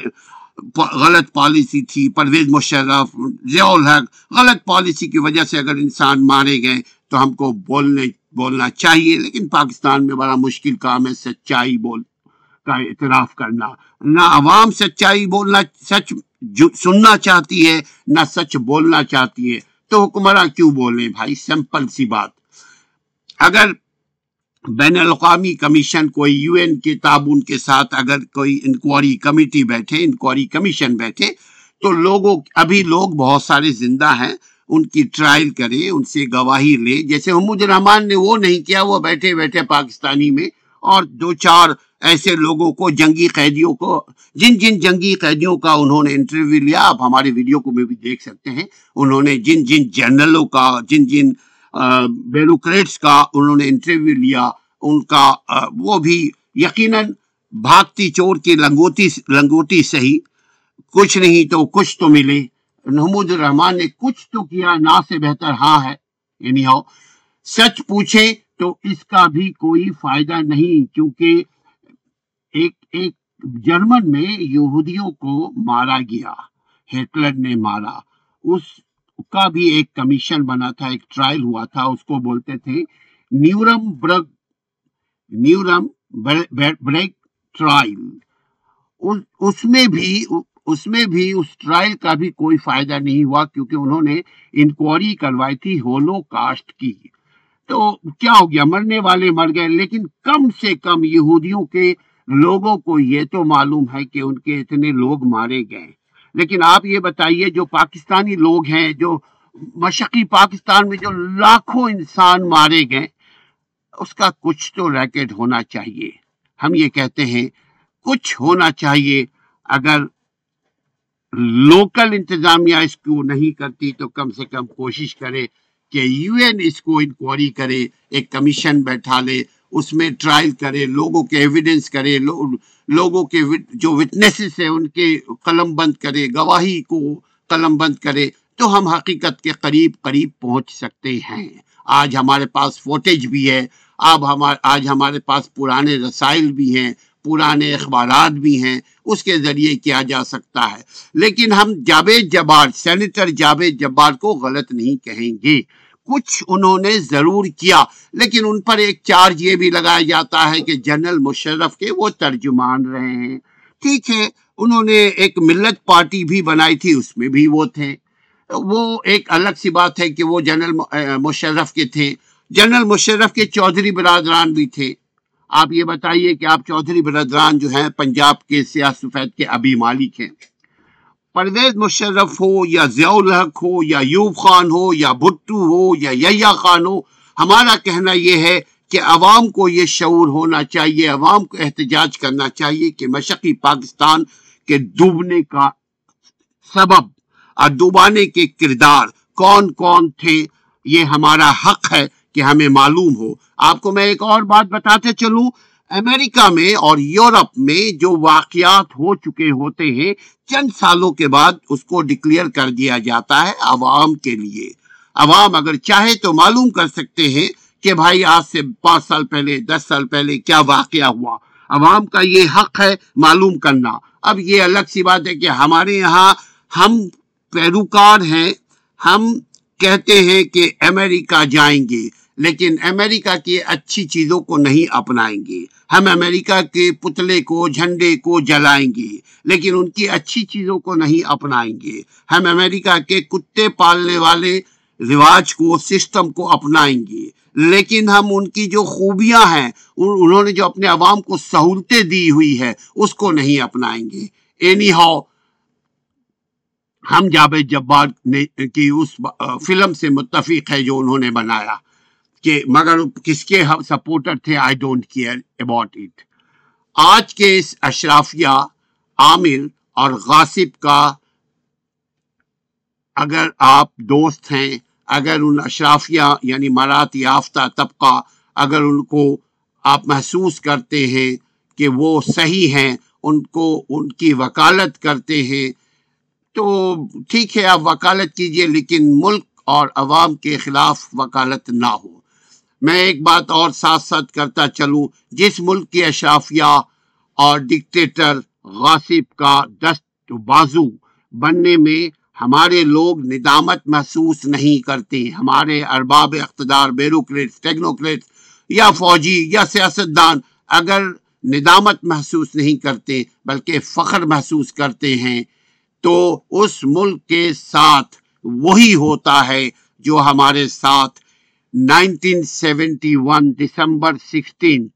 غلط پالیسی تھی، پرویز مشرف ضیاء الحق غلط پالیسی کی وجہ سے اگر انسان مارے گئے تو ہم کو بولنے، بولنا چاہیے۔ لیکن پاکستان میں بڑا مشکل کام ہے سچائی بول کا اعتراف کرنا۔ نہ عوام سچائی بولنا سچ سننا چاہتی ہے، نہ سچ بولنا چاہتی ہے۔ تو حکمراں کیوں بولیں بھائی؟ سمپل سی بات۔ اگر بین الاقوامی کمیشن کوئی یو این کے تعاون کے ساتھ اگر کوئی انکوائری کمیٹی بیٹھے، انکوائری کمیشن بیٹھے، تو لوگوں، ابھی لوگ بہت سارے زندہ ہیں، ان کی ٹرائل کرے ان سے گواہی لے جیسے محمود الرحمان نے وہ نہیں کیا، وہ بیٹھے بیٹھے پاکستانی میں اور دو چار ایسے لوگوں کو، جنگی قیدیوں کو، جن جن جنگی قیدیوں کا انہوں نے انٹرویو لیا، آپ ہمارے ویڈیو کو بھی دیکھ سکتے ہیں۔ انہوں نے جن جن جنرلوں کا، جن جن بیوروکریٹس کا انہوں نے انٹرویو لیا۔ ان کا وہ بھی یقیناً بھاگتی چور کی لنگوتی لنگوٹی صحیح کچھ نہیں تو کچھ تو ملے۔ محمود الرحمان نے کچھ تو کیا، نہ سے بہتر ہاں ہے۔ یعنی ہو سچ پوچھے تو اس کا بھی کوئی فائدہ نہیں، کیونکہ ایک ایک جرمن میں یہودیوں کو مارا گیا، ہٹلر نے مارا۔ اس کا بھی ایک کمیشن بنا تھا، ایک ٹرائل ہوا تھا، اس کو بولتے تھے نیورم برگ، نیورم بریک ٹرائل۔ اس میں بھی، اس میں بھی، اس ٹرائل کا بھی کوئی فائدہ نہیں ہوا، کیونکہ انہوں نے انکوائری کروائی تھی، ہولو کاسٹ کی۔ تو کیا ہو گیا؟ مرنے والے مر گئے، لیکن کم سے کم یہودیوں کے لوگوں کو یہ تو معلوم ہے کہ ان کے اتنے لوگ مارے گئے۔ لیکن آپ یہ بتائیے، جو پاکستانی لوگ ہیں، جو مشقی پاکستان میں جو لاکھوں انسان مارے گئے، اس کا کچھ تو ریکٹ ہونا چاہیے۔ ہم یہ کہتے ہیں، کچھ ہونا چاہیے۔ اگر لوکل انتظامیہ اس کو نہیں کرتی، تو کم سے کم کوشش کرے۔ کہ یو این اس کو انکوائری کرے، ایک کمیشن بیٹھا لے، اس میں ٹرائل کرے، لوگوں کے ایویڈنس کرے لوگوں کے جو وٹنسز ہیں، ان کے قلم بند کرے، گواہی کو قلم بند کرے، تو ہم حقیقت کے قریب قریب پہنچ سکتے ہیں۔ آج ہمارے پاس فوٹیج بھی ہے، اب ہمارے آج ہمارے پاس پرانے رسائل بھی ہیں، پرانے اخبارات بھی ہیں، اس کے ذریعے کیا جا سکتا ہے۔ لیکن ہم جاوید جبار سینیٹر جاوید جبار کو غلط نہیں کہیں گے۔ کچھ انہوں نے ضرور کیا، لیکن ان پر ایک چارج یہ بھی لگایا جاتا ہے کہ جنرل مشرف کے وہ ترجمان رہے ہیں۔ ٹھیک ہے، انہوں نے ایک ملت پارٹی بھی بنائی تھی، اس میں بھی وہ تھے۔ وہ ایک الگ سی بات ہے کہ وہ جنرل مشرف کے تھے۔ جنرل مشرف کے چودھری برادران بھی تھے۔ آپ یہ بتائیے کہ آپ چودھری برادران جو ہیں، پنجاب کے سیاہ سفید کے ابھی مالک ہیں۔ پرویز مشرف ہو یا ضیاء الحق ہو یا یوب خان ہو یا بھٹو ہو یا یا خان ہو، ہمارا کہنا یہ ہے کہ عوام کو یہ شعور ہونا چاہیے، عوام کو احتجاج کرنا چاہیے کہ مشقی پاکستان کے ڈوبنے کا سبب اور ڈوبانے کے کردار کون کون تھے، یہ ہمارا حق ہے کہ ہمیں معلوم ہو۔ آپ کو میں ایک اور بات بتاتے چلوں امریکہ میں اور یورپ میں جو واقعات ہو چکے ہوتے ہیں، چند سالوں کے بعد اس کو ڈکلیئر کر دیا جاتا ہے عوام کے لیے۔ عوام اگر چاہے تو معلوم کر سکتے ہیں کہ بھائی، آج سے پانچ سال پہلے، دس سال پہلے کیا واقعہ ہوا۔ عوام کا یہ حق ہے معلوم کرنا۔ اب یہ الگ سی بات ہے کہ ہمارے یہاں ہم پیروکار ہیں، ہم کہتے ہیں کہ امریکہ جائیں گے۔ لیکن امریکہ کی اچھی چیزوں کو نہیں اپنائیں گے۔ ہم امریکہ کے پتلے کو، جھنڈے کو جلائیں گے، لیکن ان کی اچھی چیزوں کو نہیں اپنائیں گے۔ ہم امریکہ کے کتے پالنے والے رواج کو، سسٹم کو اپنائیں گے۔ لیکن ہم ان کی جو خوبیاں ہیں انہوں نے جو اپنے عوام کو سہولتیں دی ہوئی ہے اس کو نہیں اپنائیں گے۔ اینی ہاؤ، ہم جاوید جبار نے، کی اس فلم سے متفق ہے جو انہوں نے بنایا۔ کہ مگر کس کے سپورٹر تھے؟ I don't care about it آج کے اس اشرافیہ، عامر اور غاصب کا اگر آپ دوست ہیں، اگر ان اشرافیہ یعنی مرات یافتہ طبقہ اگر ان کو آپ محسوس کرتے ہیں کہ وہ صحیح ہیں، ان کو ان کی وکالت کرتے ہیں، تو ٹھیک ہے، آپ وکالت کیجیے، لیکن ملک اور عوام کے خلاف وکالت نہ ہو۔ میں ایک بات اور ساتھ ساتھ کرتا چلوں۔ جس ملک کے اشرافیہ اور ڈکٹیٹر غاصب کا دست بازو بننے میں ہمارے لوگ ندامت محسوس نہیں کرتے، ہمارے ارباب اقتدار، بیروکریٹس ٹیکنوکریٹس یا فوجی یا سیاستدان اگر ندامت محسوس نہیں کرتے، بلکہ فخر محسوس کرتے ہیں، تو اس ملک کے ساتھ وہی ہوتا ہے جو ہمارے ساتھ nineteen seventy one December sixteen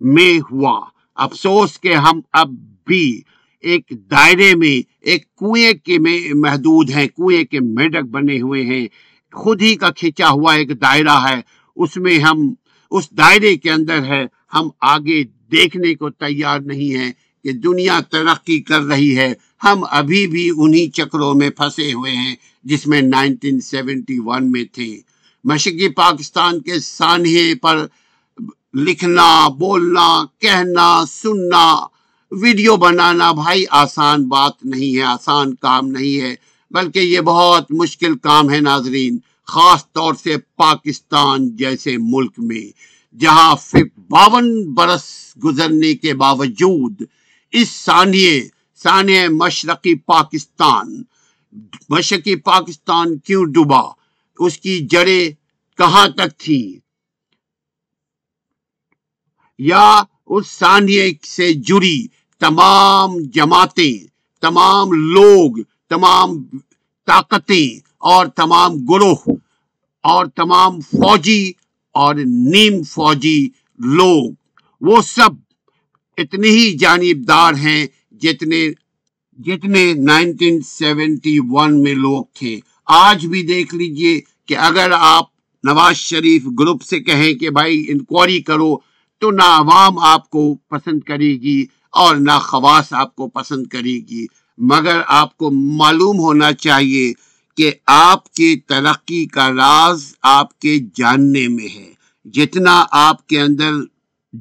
میں ہوا۔ افسوس کہ ہم اب بھی ایک دائرے میں، ایک کنویں کے میں محدود ہیں، کنویں کے میڈک بنے ہوئے ہیں۔ خود ہی کا کھینچا ہوا ایک دائرہ ہے۔ اس میں ہم، اس دائرے کے اندر ہے، ہم آگے دیکھنے کو تیار نہیں ہیں کہ دنیا ترقی کر رہی ہے۔ ہم ابھی بھی انہی چکروں میں پھنسے ہوئے ہیں جس میں نائنٹین سیونٹی ون میں تھے۔ مشرقی پاکستان کے سانحے پر لکھنا، بولنا، کہنا، سننا، ویڈیو بنانا بھائی آسان بات نہیں ہے، آسان کام نہیں ہے، بلکہ یہ بہت مشکل کام ہے ناظرین، خاص طور سے پاکستان جیسے ملک میں، جہاں باون برس گزرنے کے باوجود اس ثانیے ثانیہ مشرقی پاکستان مشرقی پاکستان کیوں ڈوبا؟ اس کی جڑیں کہاں تک تھی؟ یا اس ثانیے سے جڑی تمام جماعتیں، تمام لوگ، تمام طاقتیں اور تمام گروہ اور تمام فوجی اور نیم فوجی لوگ، وہ سب اتنے ہی جانبدار ہیں جتنے جتنے نائنٹین سیونٹی ون میں لوگ تھے۔ آج بھی دیکھ لیجیے کہ اگر آپ نواز شریف گروپ سے کہیں کہ بھائی انکوائری کرو تو نہ عوام آپ کو پسند کرے گی اور نہ خواص آپ کو پسند کرے گی۔ مگر آپ کو معلوم ہونا چاہیے کہ آپ کی ترقی کا راز آپ کے جاننے میں ہے۔ جتنا آپ کے اندر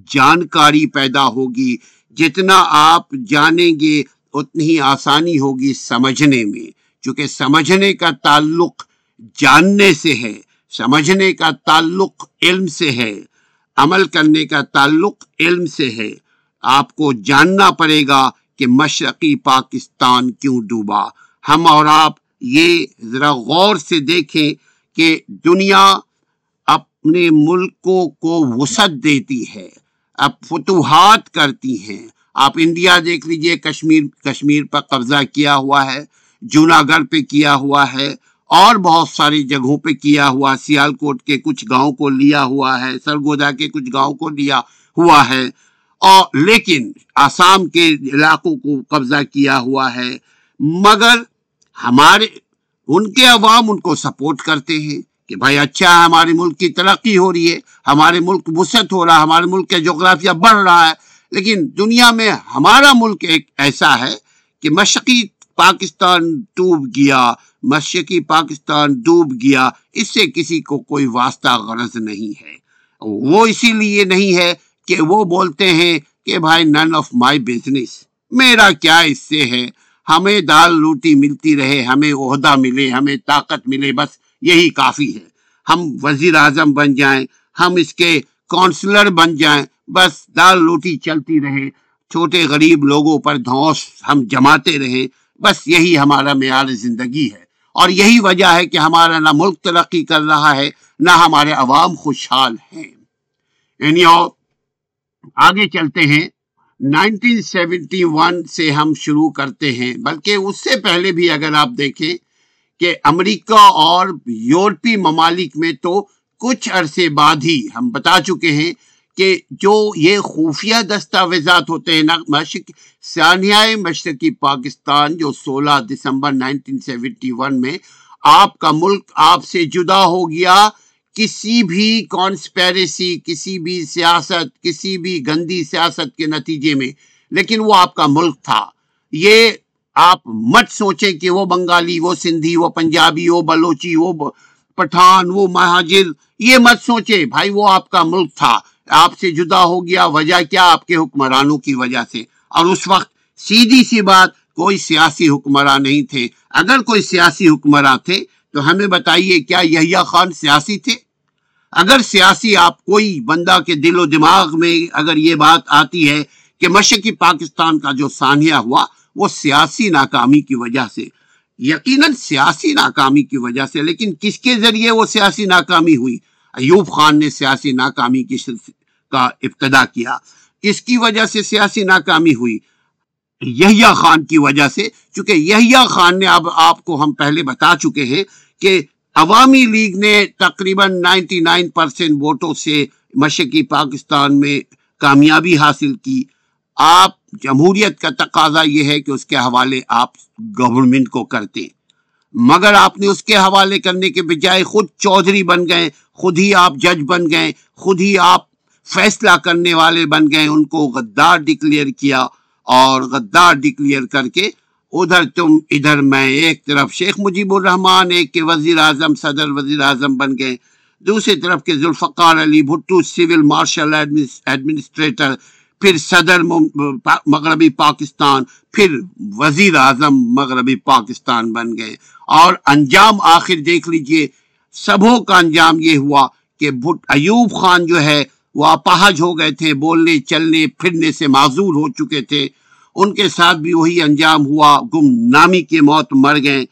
جانکاری پیدا ہوگی، جتنا آپ جانیں گے، اتنی آسانی ہوگی سمجھنے میں۔ چونکہ سمجھنے کا تعلق جاننے سے ہے، سمجھنے کا تعلق علم سے ہے، عمل کرنے کا تعلق علم سے ہے۔ آپ کو جاننا پڑے گا کہ مشرقی پاکستان کیوں ڈوبا۔ ہم اور آپ یہ ذرا غور سے دیکھیں کہ دنیا اپنے ملکوں کو وسعت دیتی ہے، اب فتوحات کرتی ہیں۔ آپ انڈیا دیکھ لیجیے، کشمیر کشمیر پر قبضہ کیا ہوا ہے۔ جوناگڑھ پہ کیا ہوا ہے اور بہت ساری جگہوں پہ کیا ہوا سیال کوٹ کے کچھ گاؤں کو لیا ہوا ہے، سرگودا کے کچھ گاؤں کو لیا ہوا ہے۔ اور لیکن آسام کے علاقوں کو قبضہ کیا ہوا ہے۔ مگر ہمارے، ان کے عوام ان کو سپورٹ کرتے ہیں کہ بھائی اچھا ہے، ہمارے ملک کی ترقی ہو رہی ہے، ہمارے ملک وسعت ہو رہا ہے، ہمارے ملک کا جغرافیہ بڑھ رہا ہے۔ لیکن دنیا میں ہمارا ملک ایک ایسا ہے کہ مشقی پاکستان ڈوب گیا، مشرقی پاکستان ڈوب گیا، اس سے کسی کو کوئی واسطہ غرض نہیں ہے۔ وہ اسی لیے نہیں ہے کہ وہ بولتے ہیں کہ بھائی نن آف مائی بزنس میرا کیا اس سے ہے؟ ہمیں دال روٹی ملتی رہے، ہمیں عہدہ ملے، ہمیں طاقت ملے، بس یہی کافی ہے۔ ہم وزیر اعظم بن جائیں، ہم اس کے کونسلر بن جائیں، بس دال روٹی چلتی رہے۔ چھوٹے غریب لوگوں پر دھوس ہم جماتے رہیں۔ بس یہی ہمارا معیار زندگی ہے اور یہی وجہ ہے کہ ہمارا نہ ملک ترقی کر رہا ہے، نہ ہمارے عوام خوشحال ہیں۔ یعنی آگے چلتے ہیں۔ نائنٹین سیونٹی ون سے ہم شروع کرتے ہیں، بلکہ اس سے پہلے بھی اگر آپ دیکھیں کہ امریکہ اور یورپی ممالک میں تو کچھ عرصے بعد ہی ہم بتا چکے ہیں کہ جو یہ خفیہ دستاویزات ہوتے ہیں مشرق سانحہ مشرقی پاکستان جو سولہ دسمبر نائنٹین سیونٹی ون میں آپ کا ملک آپ سے جدا ہو گیا، کسی بھی کانسپیریسی کسی بھی سیاست، کسی بھی گندی سیاست کے نتیجے میں، لیکن وہ آپ کا ملک تھا۔ یہ آپ مت سوچیں کہ وہ بنگالی، وہ سندھی، وہ پنجابی، وہ بلوچی، وہ پٹھان، وہ مہاجر، یہ مت سوچے بھائی وہ آپ کا ملک تھا۔ آپ سے جدا ہو گیا، وجہ کیا آپ کے حکمرانوں کی وجہ سے؟ اور اس وقت سیدھی سی بات، کوئی سیاسی حکمراں نہیں تھے۔ اگر کوئی سیاسی حکمراں تھے، تو ہمیں بتائیے کیا یحییٰ خان سیاسی تھے؟ اگر سیاسی آپ کوئی بندہ کے دل و دماغ میں اگر یہ بات آتی ہے کہ مشرقی پاکستان کا جو سانحہ ہوا، وہ سیاسی ناکامی کی وجہ سے، یقیناً سیاسی ناکامی کی وجہ سے، لیکن کس کے ذریعے وہ سیاسی ناکامی ہوئی؟ ایوب خان نے سیاسی ناکامی کی کا ابتدا کیا۔ کس کی وجہ سے سیاسی ناکامی ہوئی۔ یحییٰ خان کی وجہ سے۔ چونکہ یحییٰ خان نے اب آپ کو ہم پہلے بتا چکے ہیں کہ عوامی لیگ نے تقریباً نائنٹی نائن پرسنٹ ووٹوں سے مشرقی پاکستان میں کامیابی حاصل کی۔ آپ جمہوریت کا تقاضا یہ ہے کہ اس کے حوالے آپ گورنمنٹ کو کرتے۔ مگر آپ نے اس کے حوالے کرنے کے بجائے خود چودھری بن گئے، خود ہی آپ جج بن گئے، خود ہی آپ فیصلہ کرنے والے بن گئے، ان کو غدار ڈکلیئر کیا اور غدار ڈکلیئر کر کے ادھر تم، ادھر میں، ایک طرف شیخ مجیب الرحمان ایک کے وزیر اعظم، صدر وزیر اعظم بن گئے، دوسری طرف کے Zulfikar Ali Bhutto, civil martial administrator پھر صدر مغربی پاکستان، پھر وزیر اعظم مغربی پاکستان بن گئے۔ اور انجام آخر دیکھ لیجیے سبوں کا انجام یہ ہوا کہ ایوب خان جو ہے، وہ اپاہج ہو گئے تھے، بولنے، چلنے، پھرنے سے معذور ہو چکے تھے۔ ان کے ساتھ بھی وہی انجام ہوا، گم نامی کے موت مر گئے۔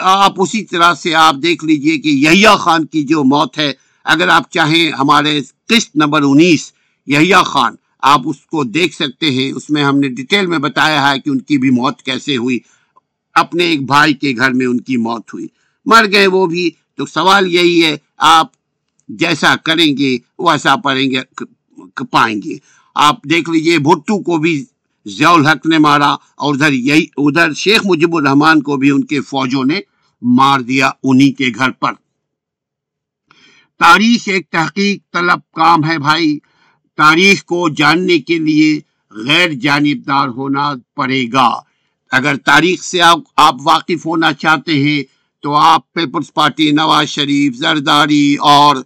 آپ اسی طرح سے آپ دیکھ لیجیے کہ یحییٰ خان کی جو موت ہے، اگر آپ چاہیں ہمارے قسط نمبر انیس، یحییٰ خان آپ اس کو دیکھ سکتے ہیں۔ اس میں ہم نے ڈیٹیل میں بتایا ہے کہ ان کی بھی موت کیسے ہوئی۔ اپنے ایک بھائی کے گھر میں ان کی موت ہوئی۔ مر گئے وہ بھی۔ تو سوال یہی ہے، آپ جیسا کریں گے، ویسا پڑھیں گے پائیں گے۔ آپ دیکھ لیجیے، بھٹو کو بھی ضیاء الحق نے مارا اور ادھر یہی، ادھر شیخ مجیب الرحمان کو بھی ان کے فوجوں نے مار دیا انہی کے گھر پر۔ تاریخ ایک تحقیق طلب کام ہے بھائی۔ تاریخ کو جاننے کے لیے غیر جانبدار ہونا پڑے گا۔ اگر تاریخ سے آپ واقف ہونا چاہتے ہیں، تو آپ پیپلز پارٹی، نواز شریف، زرداری اور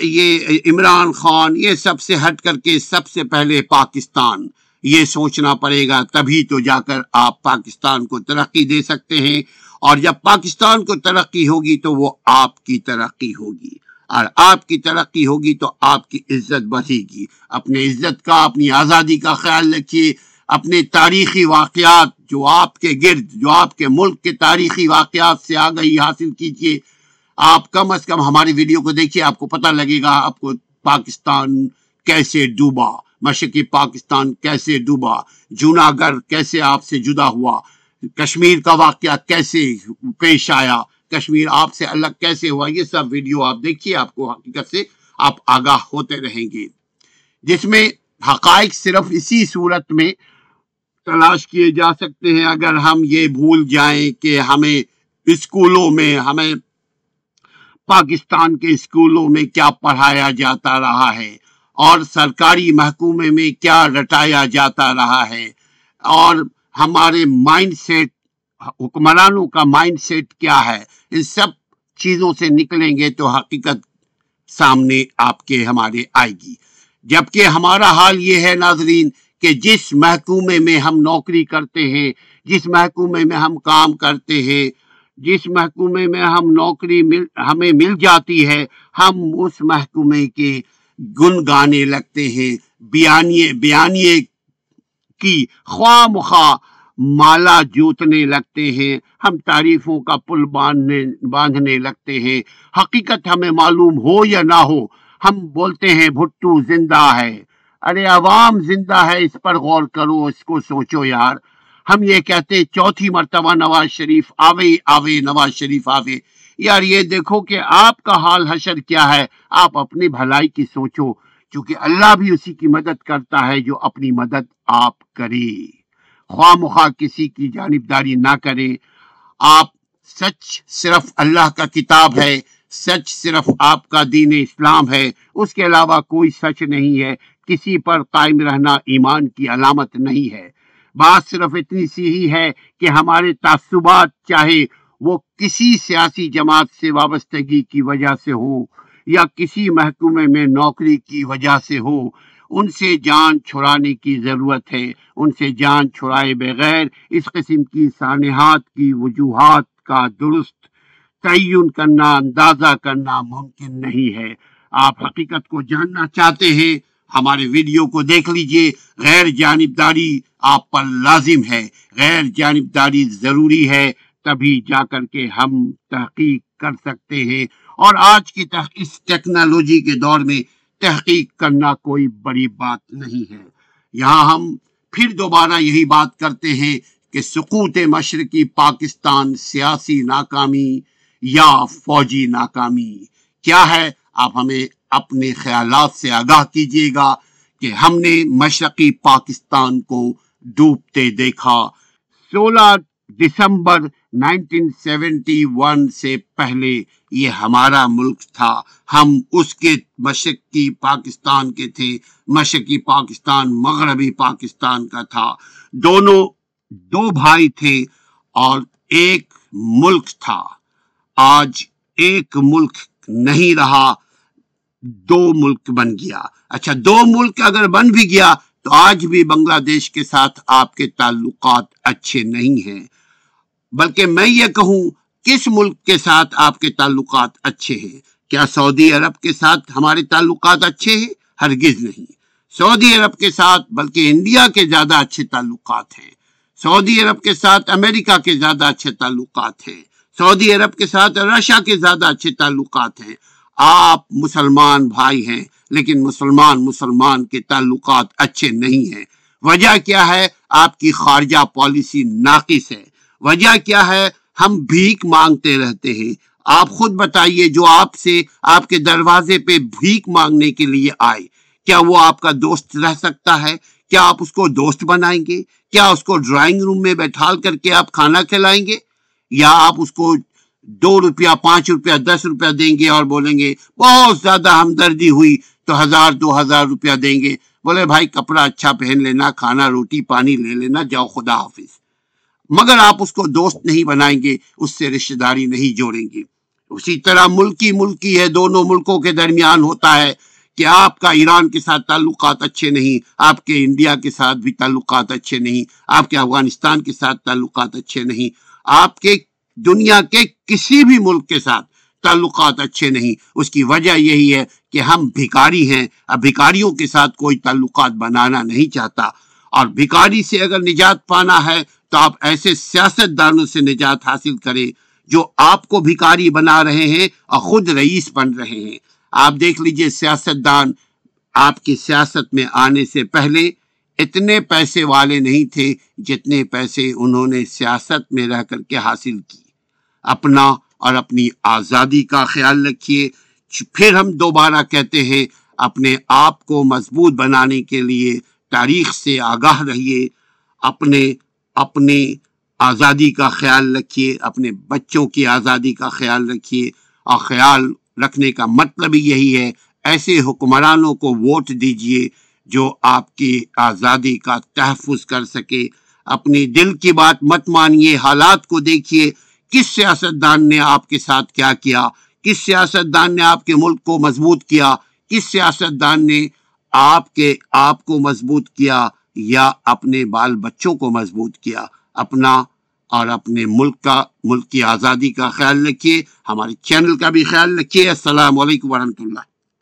یہ عمران خان، یہ سب سے ہٹ کر کے سب سے پہلے پاکستان۔ یہ سوچنا پڑے گا، تبھی تو جا کر آپ پاکستان کو ترقی دے سکتے ہیں۔ اور جب پاکستان کو ترقی ہوگی، تو وہ آپ کی ترقی ہوگی۔ اور آپ کی ترقی ہوگی تو آپ کی عزت بڑھے گی۔ اپنے عزت کا، اپنی آزادی کا خیال رکھیے۔ اپنے تاریخی واقعات جو آپ کے گرد، جو آپ کے ملک کے تاریخی واقعات سے آگہی حاصل کیجیے۔ آپ کم از کم ہماری ویڈیو کو دیکھیے، آپ کو پتہ لگے گا آپ کو پاکستان کیسے ڈوبا، مشرقی پاکستان کیسے ڈوبا، جوناگڑھ کیسے آپ سے جدا ہوا، کشمیر کا واقعہ کیسے پیش آیا۔ کشمیر آپ سے الگ کیسے ہوا؟ یہ سب ویڈیو آپ دیکھیے، آپ کو حقیقت سے آپ آگاہ ہوتے رہیں گے۔ جس میں حقائق صرف اسی صورت میں تلاش کیے جا سکتے ہیں۔ اگر ہم یہ بھول جائیں کہ ہمیں اسکولوں میں، ہمیں پاکستان کے اسکولوں میں کیا پڑھایا جاتا رہا ہے، اور سرکاری محکومے میں کیا رٹایا جاتا رہا ہے، اور ہمارے مائنڈ سیٹ حکمرانوں کا مائنڈ سیٹ کیا ہے؟ ان سب چیزوں سے نکلیں گے تو حقیقت سامنے آپ کے ہمارے آئے گی۔ جبکہ ہمارا حال یہ ہے ناظرین کہ جس محکومے میں ہم نوکری کرتے ہیں، جس محکومے میں ہم کام کرتے ہیں، جس محکومے میں ہم نوکری مل، ہمیں مل جاتی ہے، ہم اس محکومے کے گن گانے لگتے ہیں، بیانیے بیانیے کی خواہ مخواہ مالا جوتنے لگتے ہیں، ہم تعریفوں کا پل باندھنے باندھنے لگتے ہیں۔ حقیقت ہمیں معلوم ہو یا نہ ہو، ہم بولتے ہیں بھٹو زندہ ہے۔ ارے عوام زندہ ہے، اس پر غور کرو، اس کو سوچو یار۔ ہم یہ کہتے چوتھی مرتبہ نواز شریف آوے آوے نواز شریف آوے۔ یار یہ دیکھو کہ آپ کا حال حشر کیا ہے، آپ اپنی بھلائی کی سوچو کیونکہ اللہ بھی اسی کی مدد کرتا ہے جو اپنی مدد آپ کرے۔ خواہ مخواہ کسی کی جانبداری نہ کرے آپ سچ صرف اللہ کا کتاب ہے، سچ صرف آپ کا دین اسلام ہے۔ اس کے علاوہ کوئی سچ نہیں ہے۔ کسی پر قائم رہنا ایمان کی علامت نہیں ہے۔ بات صرف اتنی سی ہی ہے کہ ہمارے تعصبات چاہے وہ کسی سیاسی جماعت سے وابستگی کی وجہ سے ہو یا کسی محکومے میں نوکری کی وجہ سے ہو ان سے جان چھڑانے کی ضرورت ہے، ان سے جان چھڑائے بغیر اس قسم کی سانحات کی وجوہات کا درست تعین کرنا، اندازہ کرنا ممکن نہیں ہے۔ آپ حقیقت کو جاننا چاہتے ہیں، ہمارے ویڈیو کو دیکھ لیجیے۔ غیر جانبداری آپ پر لازم ہے۔ غیر جانبداری ضروری ہے، تبھی جا کر کے ہم تحقیق کر سکتے ہیں۔ اور آج کی اس ٹیکنالوجی کے دور میں تحقیق کرنا کوئی بڑی بات نہیں ہے۔ یہاں ہم پھر دوبارہ یہی بات کرتے ہیں کہ سقوط مشرقی پاکستان سیاسی ناکامی یا فوجی ناکامی۔ کیا ہے؟ آپ ہمیں اپنے خیالات سے آگاہ کیجیے گا کہ ہم نے مشرقی پاکستان کو ڈوبتے دیکھا۔ سولہ دسمبر نائنٹین سیونٹی ون سے پہلے یہ ہمارا ملک تھا۔ ہم اس کے مشرقی پاکستان کے تھے۔ مشرقی پاکستان، مغربی پاکستان کا تھا۔ دونوں دو بھائی تھے اور ایک ملک تھا۔ آج ایک ملک نہیں رہا، دو ملک بن گیا۔ اچھا دو ملک اگر بن بھی گیا تو آج بھی بنگلہ دیش کے ساتھ آپ کے تعلقات اچھے نہیں ہیں۔ بلکہ میں یہ کہوں کس ملک کے ساتھ آپ کے تعلقات اچھے ہیں؟ کیا سعودی عرب کے ساتھ ہمارے تعلقات اچھے ہیں؟ ہرگز نہیں۔ سعودی عرب کے ساتھ بلکہ انڈیا کے زیادہ اچھے تعلقات ہیں۔ سعودی عرب کے ساتھ امریکہ کے زیادہ اچھے تعلقات ہیں۔ سعودی عرب کے ساتھ رشیا کے زیادہ اچھے تعلقات ہیں۔ آپ مسلمان بھائی ہیں، لیکن مسلمان مسلمان کے تعلقات اچھے نہیں ہیں۔ وجہ کیا ہے؟ آپ کی خارجہ پالیسی ناقص ہے۔ وجہ کیا ہے؟ ہم بھیک مانگتے رہتے ہیں۔ آپ خود بتائیے جو آپ سے آپ کے دروازے پہ بھیک مانگنے کے لیے آئے، کیا وہ آپ کا دوست رہ سکتا ہے؟ کیا آپ اس کو دوست بنائیں گے؟ کیا اس کو ڈرائنگ روم میں بیٹھال کر کے آپ کھانا کھلائیں گے؟ یا آپ اس کو دو روپیہ، پانچ روپیہ، دس روپیہ دیں گے اور بولیں گے، بہت زیادہ ہمدردی ہوئی، تو ہزار، دو ہزار روپیہ دیں گے بولے، بھائی، کپڑا اچھا پہن لینا، کھانا، روٹی، پانی لے لینا، جاؤ، خدا حافظ۔ مگر آپ اس کو دوست نہیں بنائیں گے، اس سے رشتہ داری نہیں جوڑیں گے۔ اسی طرح ملکی ملکی ہے، دونوں ملکوں کے درمیان ہوتا ہے کہ آپ کا ایران کے ساتھ تعلقات اچھے نہیں، آپ کے انڈیا کے ساتھ بھی تعلقات اچھے نہیں، آپ کے افغانستان کے ساتھ تعلقات اچھے نہیں۔ آپ کے دنیا کے کسی بھی ملک کے ساتھ تعلقات اچھے نہیں۔ اس کی وجہ یہی ہے کہ ہم بھکاری ہیں، اب بھکاریوں کے ساتھ کوئی تعلقات بنانا نہیں چاہتا۔ اور بھکاری سے اگر نجات پانا ہے تو آپ ایسے سیاست دانوں سے نجات حاصل کریں جو آپ کو بھکاری بنا رہے ہیں اور خود رئیس بن رہے ہیں۔ آپ دیکھ لیجیے سیاست دان آپ کی سیاست میں آنے سے پہلے اتنے پیسے والے نہیں تھے جتنے پیسے انہوں نے سیاست میں رہ کر کے حاصل کی۔ اپنا اور اپنی آزادی کا خیال رکھیے۔ پھر ہم دوبارہ کہتے ہیں اپنے آپ کو مضبوط بنانے کے لیے تاریخ سے آگاہ رہیے، اپنے اپنے آزادی کا خیال رکھیے، اپنے بچوں کی آزادی کا خیال رکھیے۔ اور خیال رکھنے کا مطلب یہی ہے، ایسے حکمرانوں کو ووٹ دیجیے جو آپ کی آزادی کا تحفظ کر سکے۔ اپنی دل کی بات مت مانیے، حالات کو دیکھیے، کس سیاست دان نے آپ کے ساتھ کیا کیا؟ کس سیاست دان نے آپ کے ملک کو مضبوط کیا؟ کس سیاست دان نے آپ کے، آپ کو مضبوط کیا یا اپنے بال بچوں کو مضبوط کیا؟ اپنا اور اپنے ملک کا، ملک کی آزادی کا خیال رکھیے، ہمارے چینل کا بھی خیال رکھیے۔ السلام علیکم ورحمۃ اللہ۔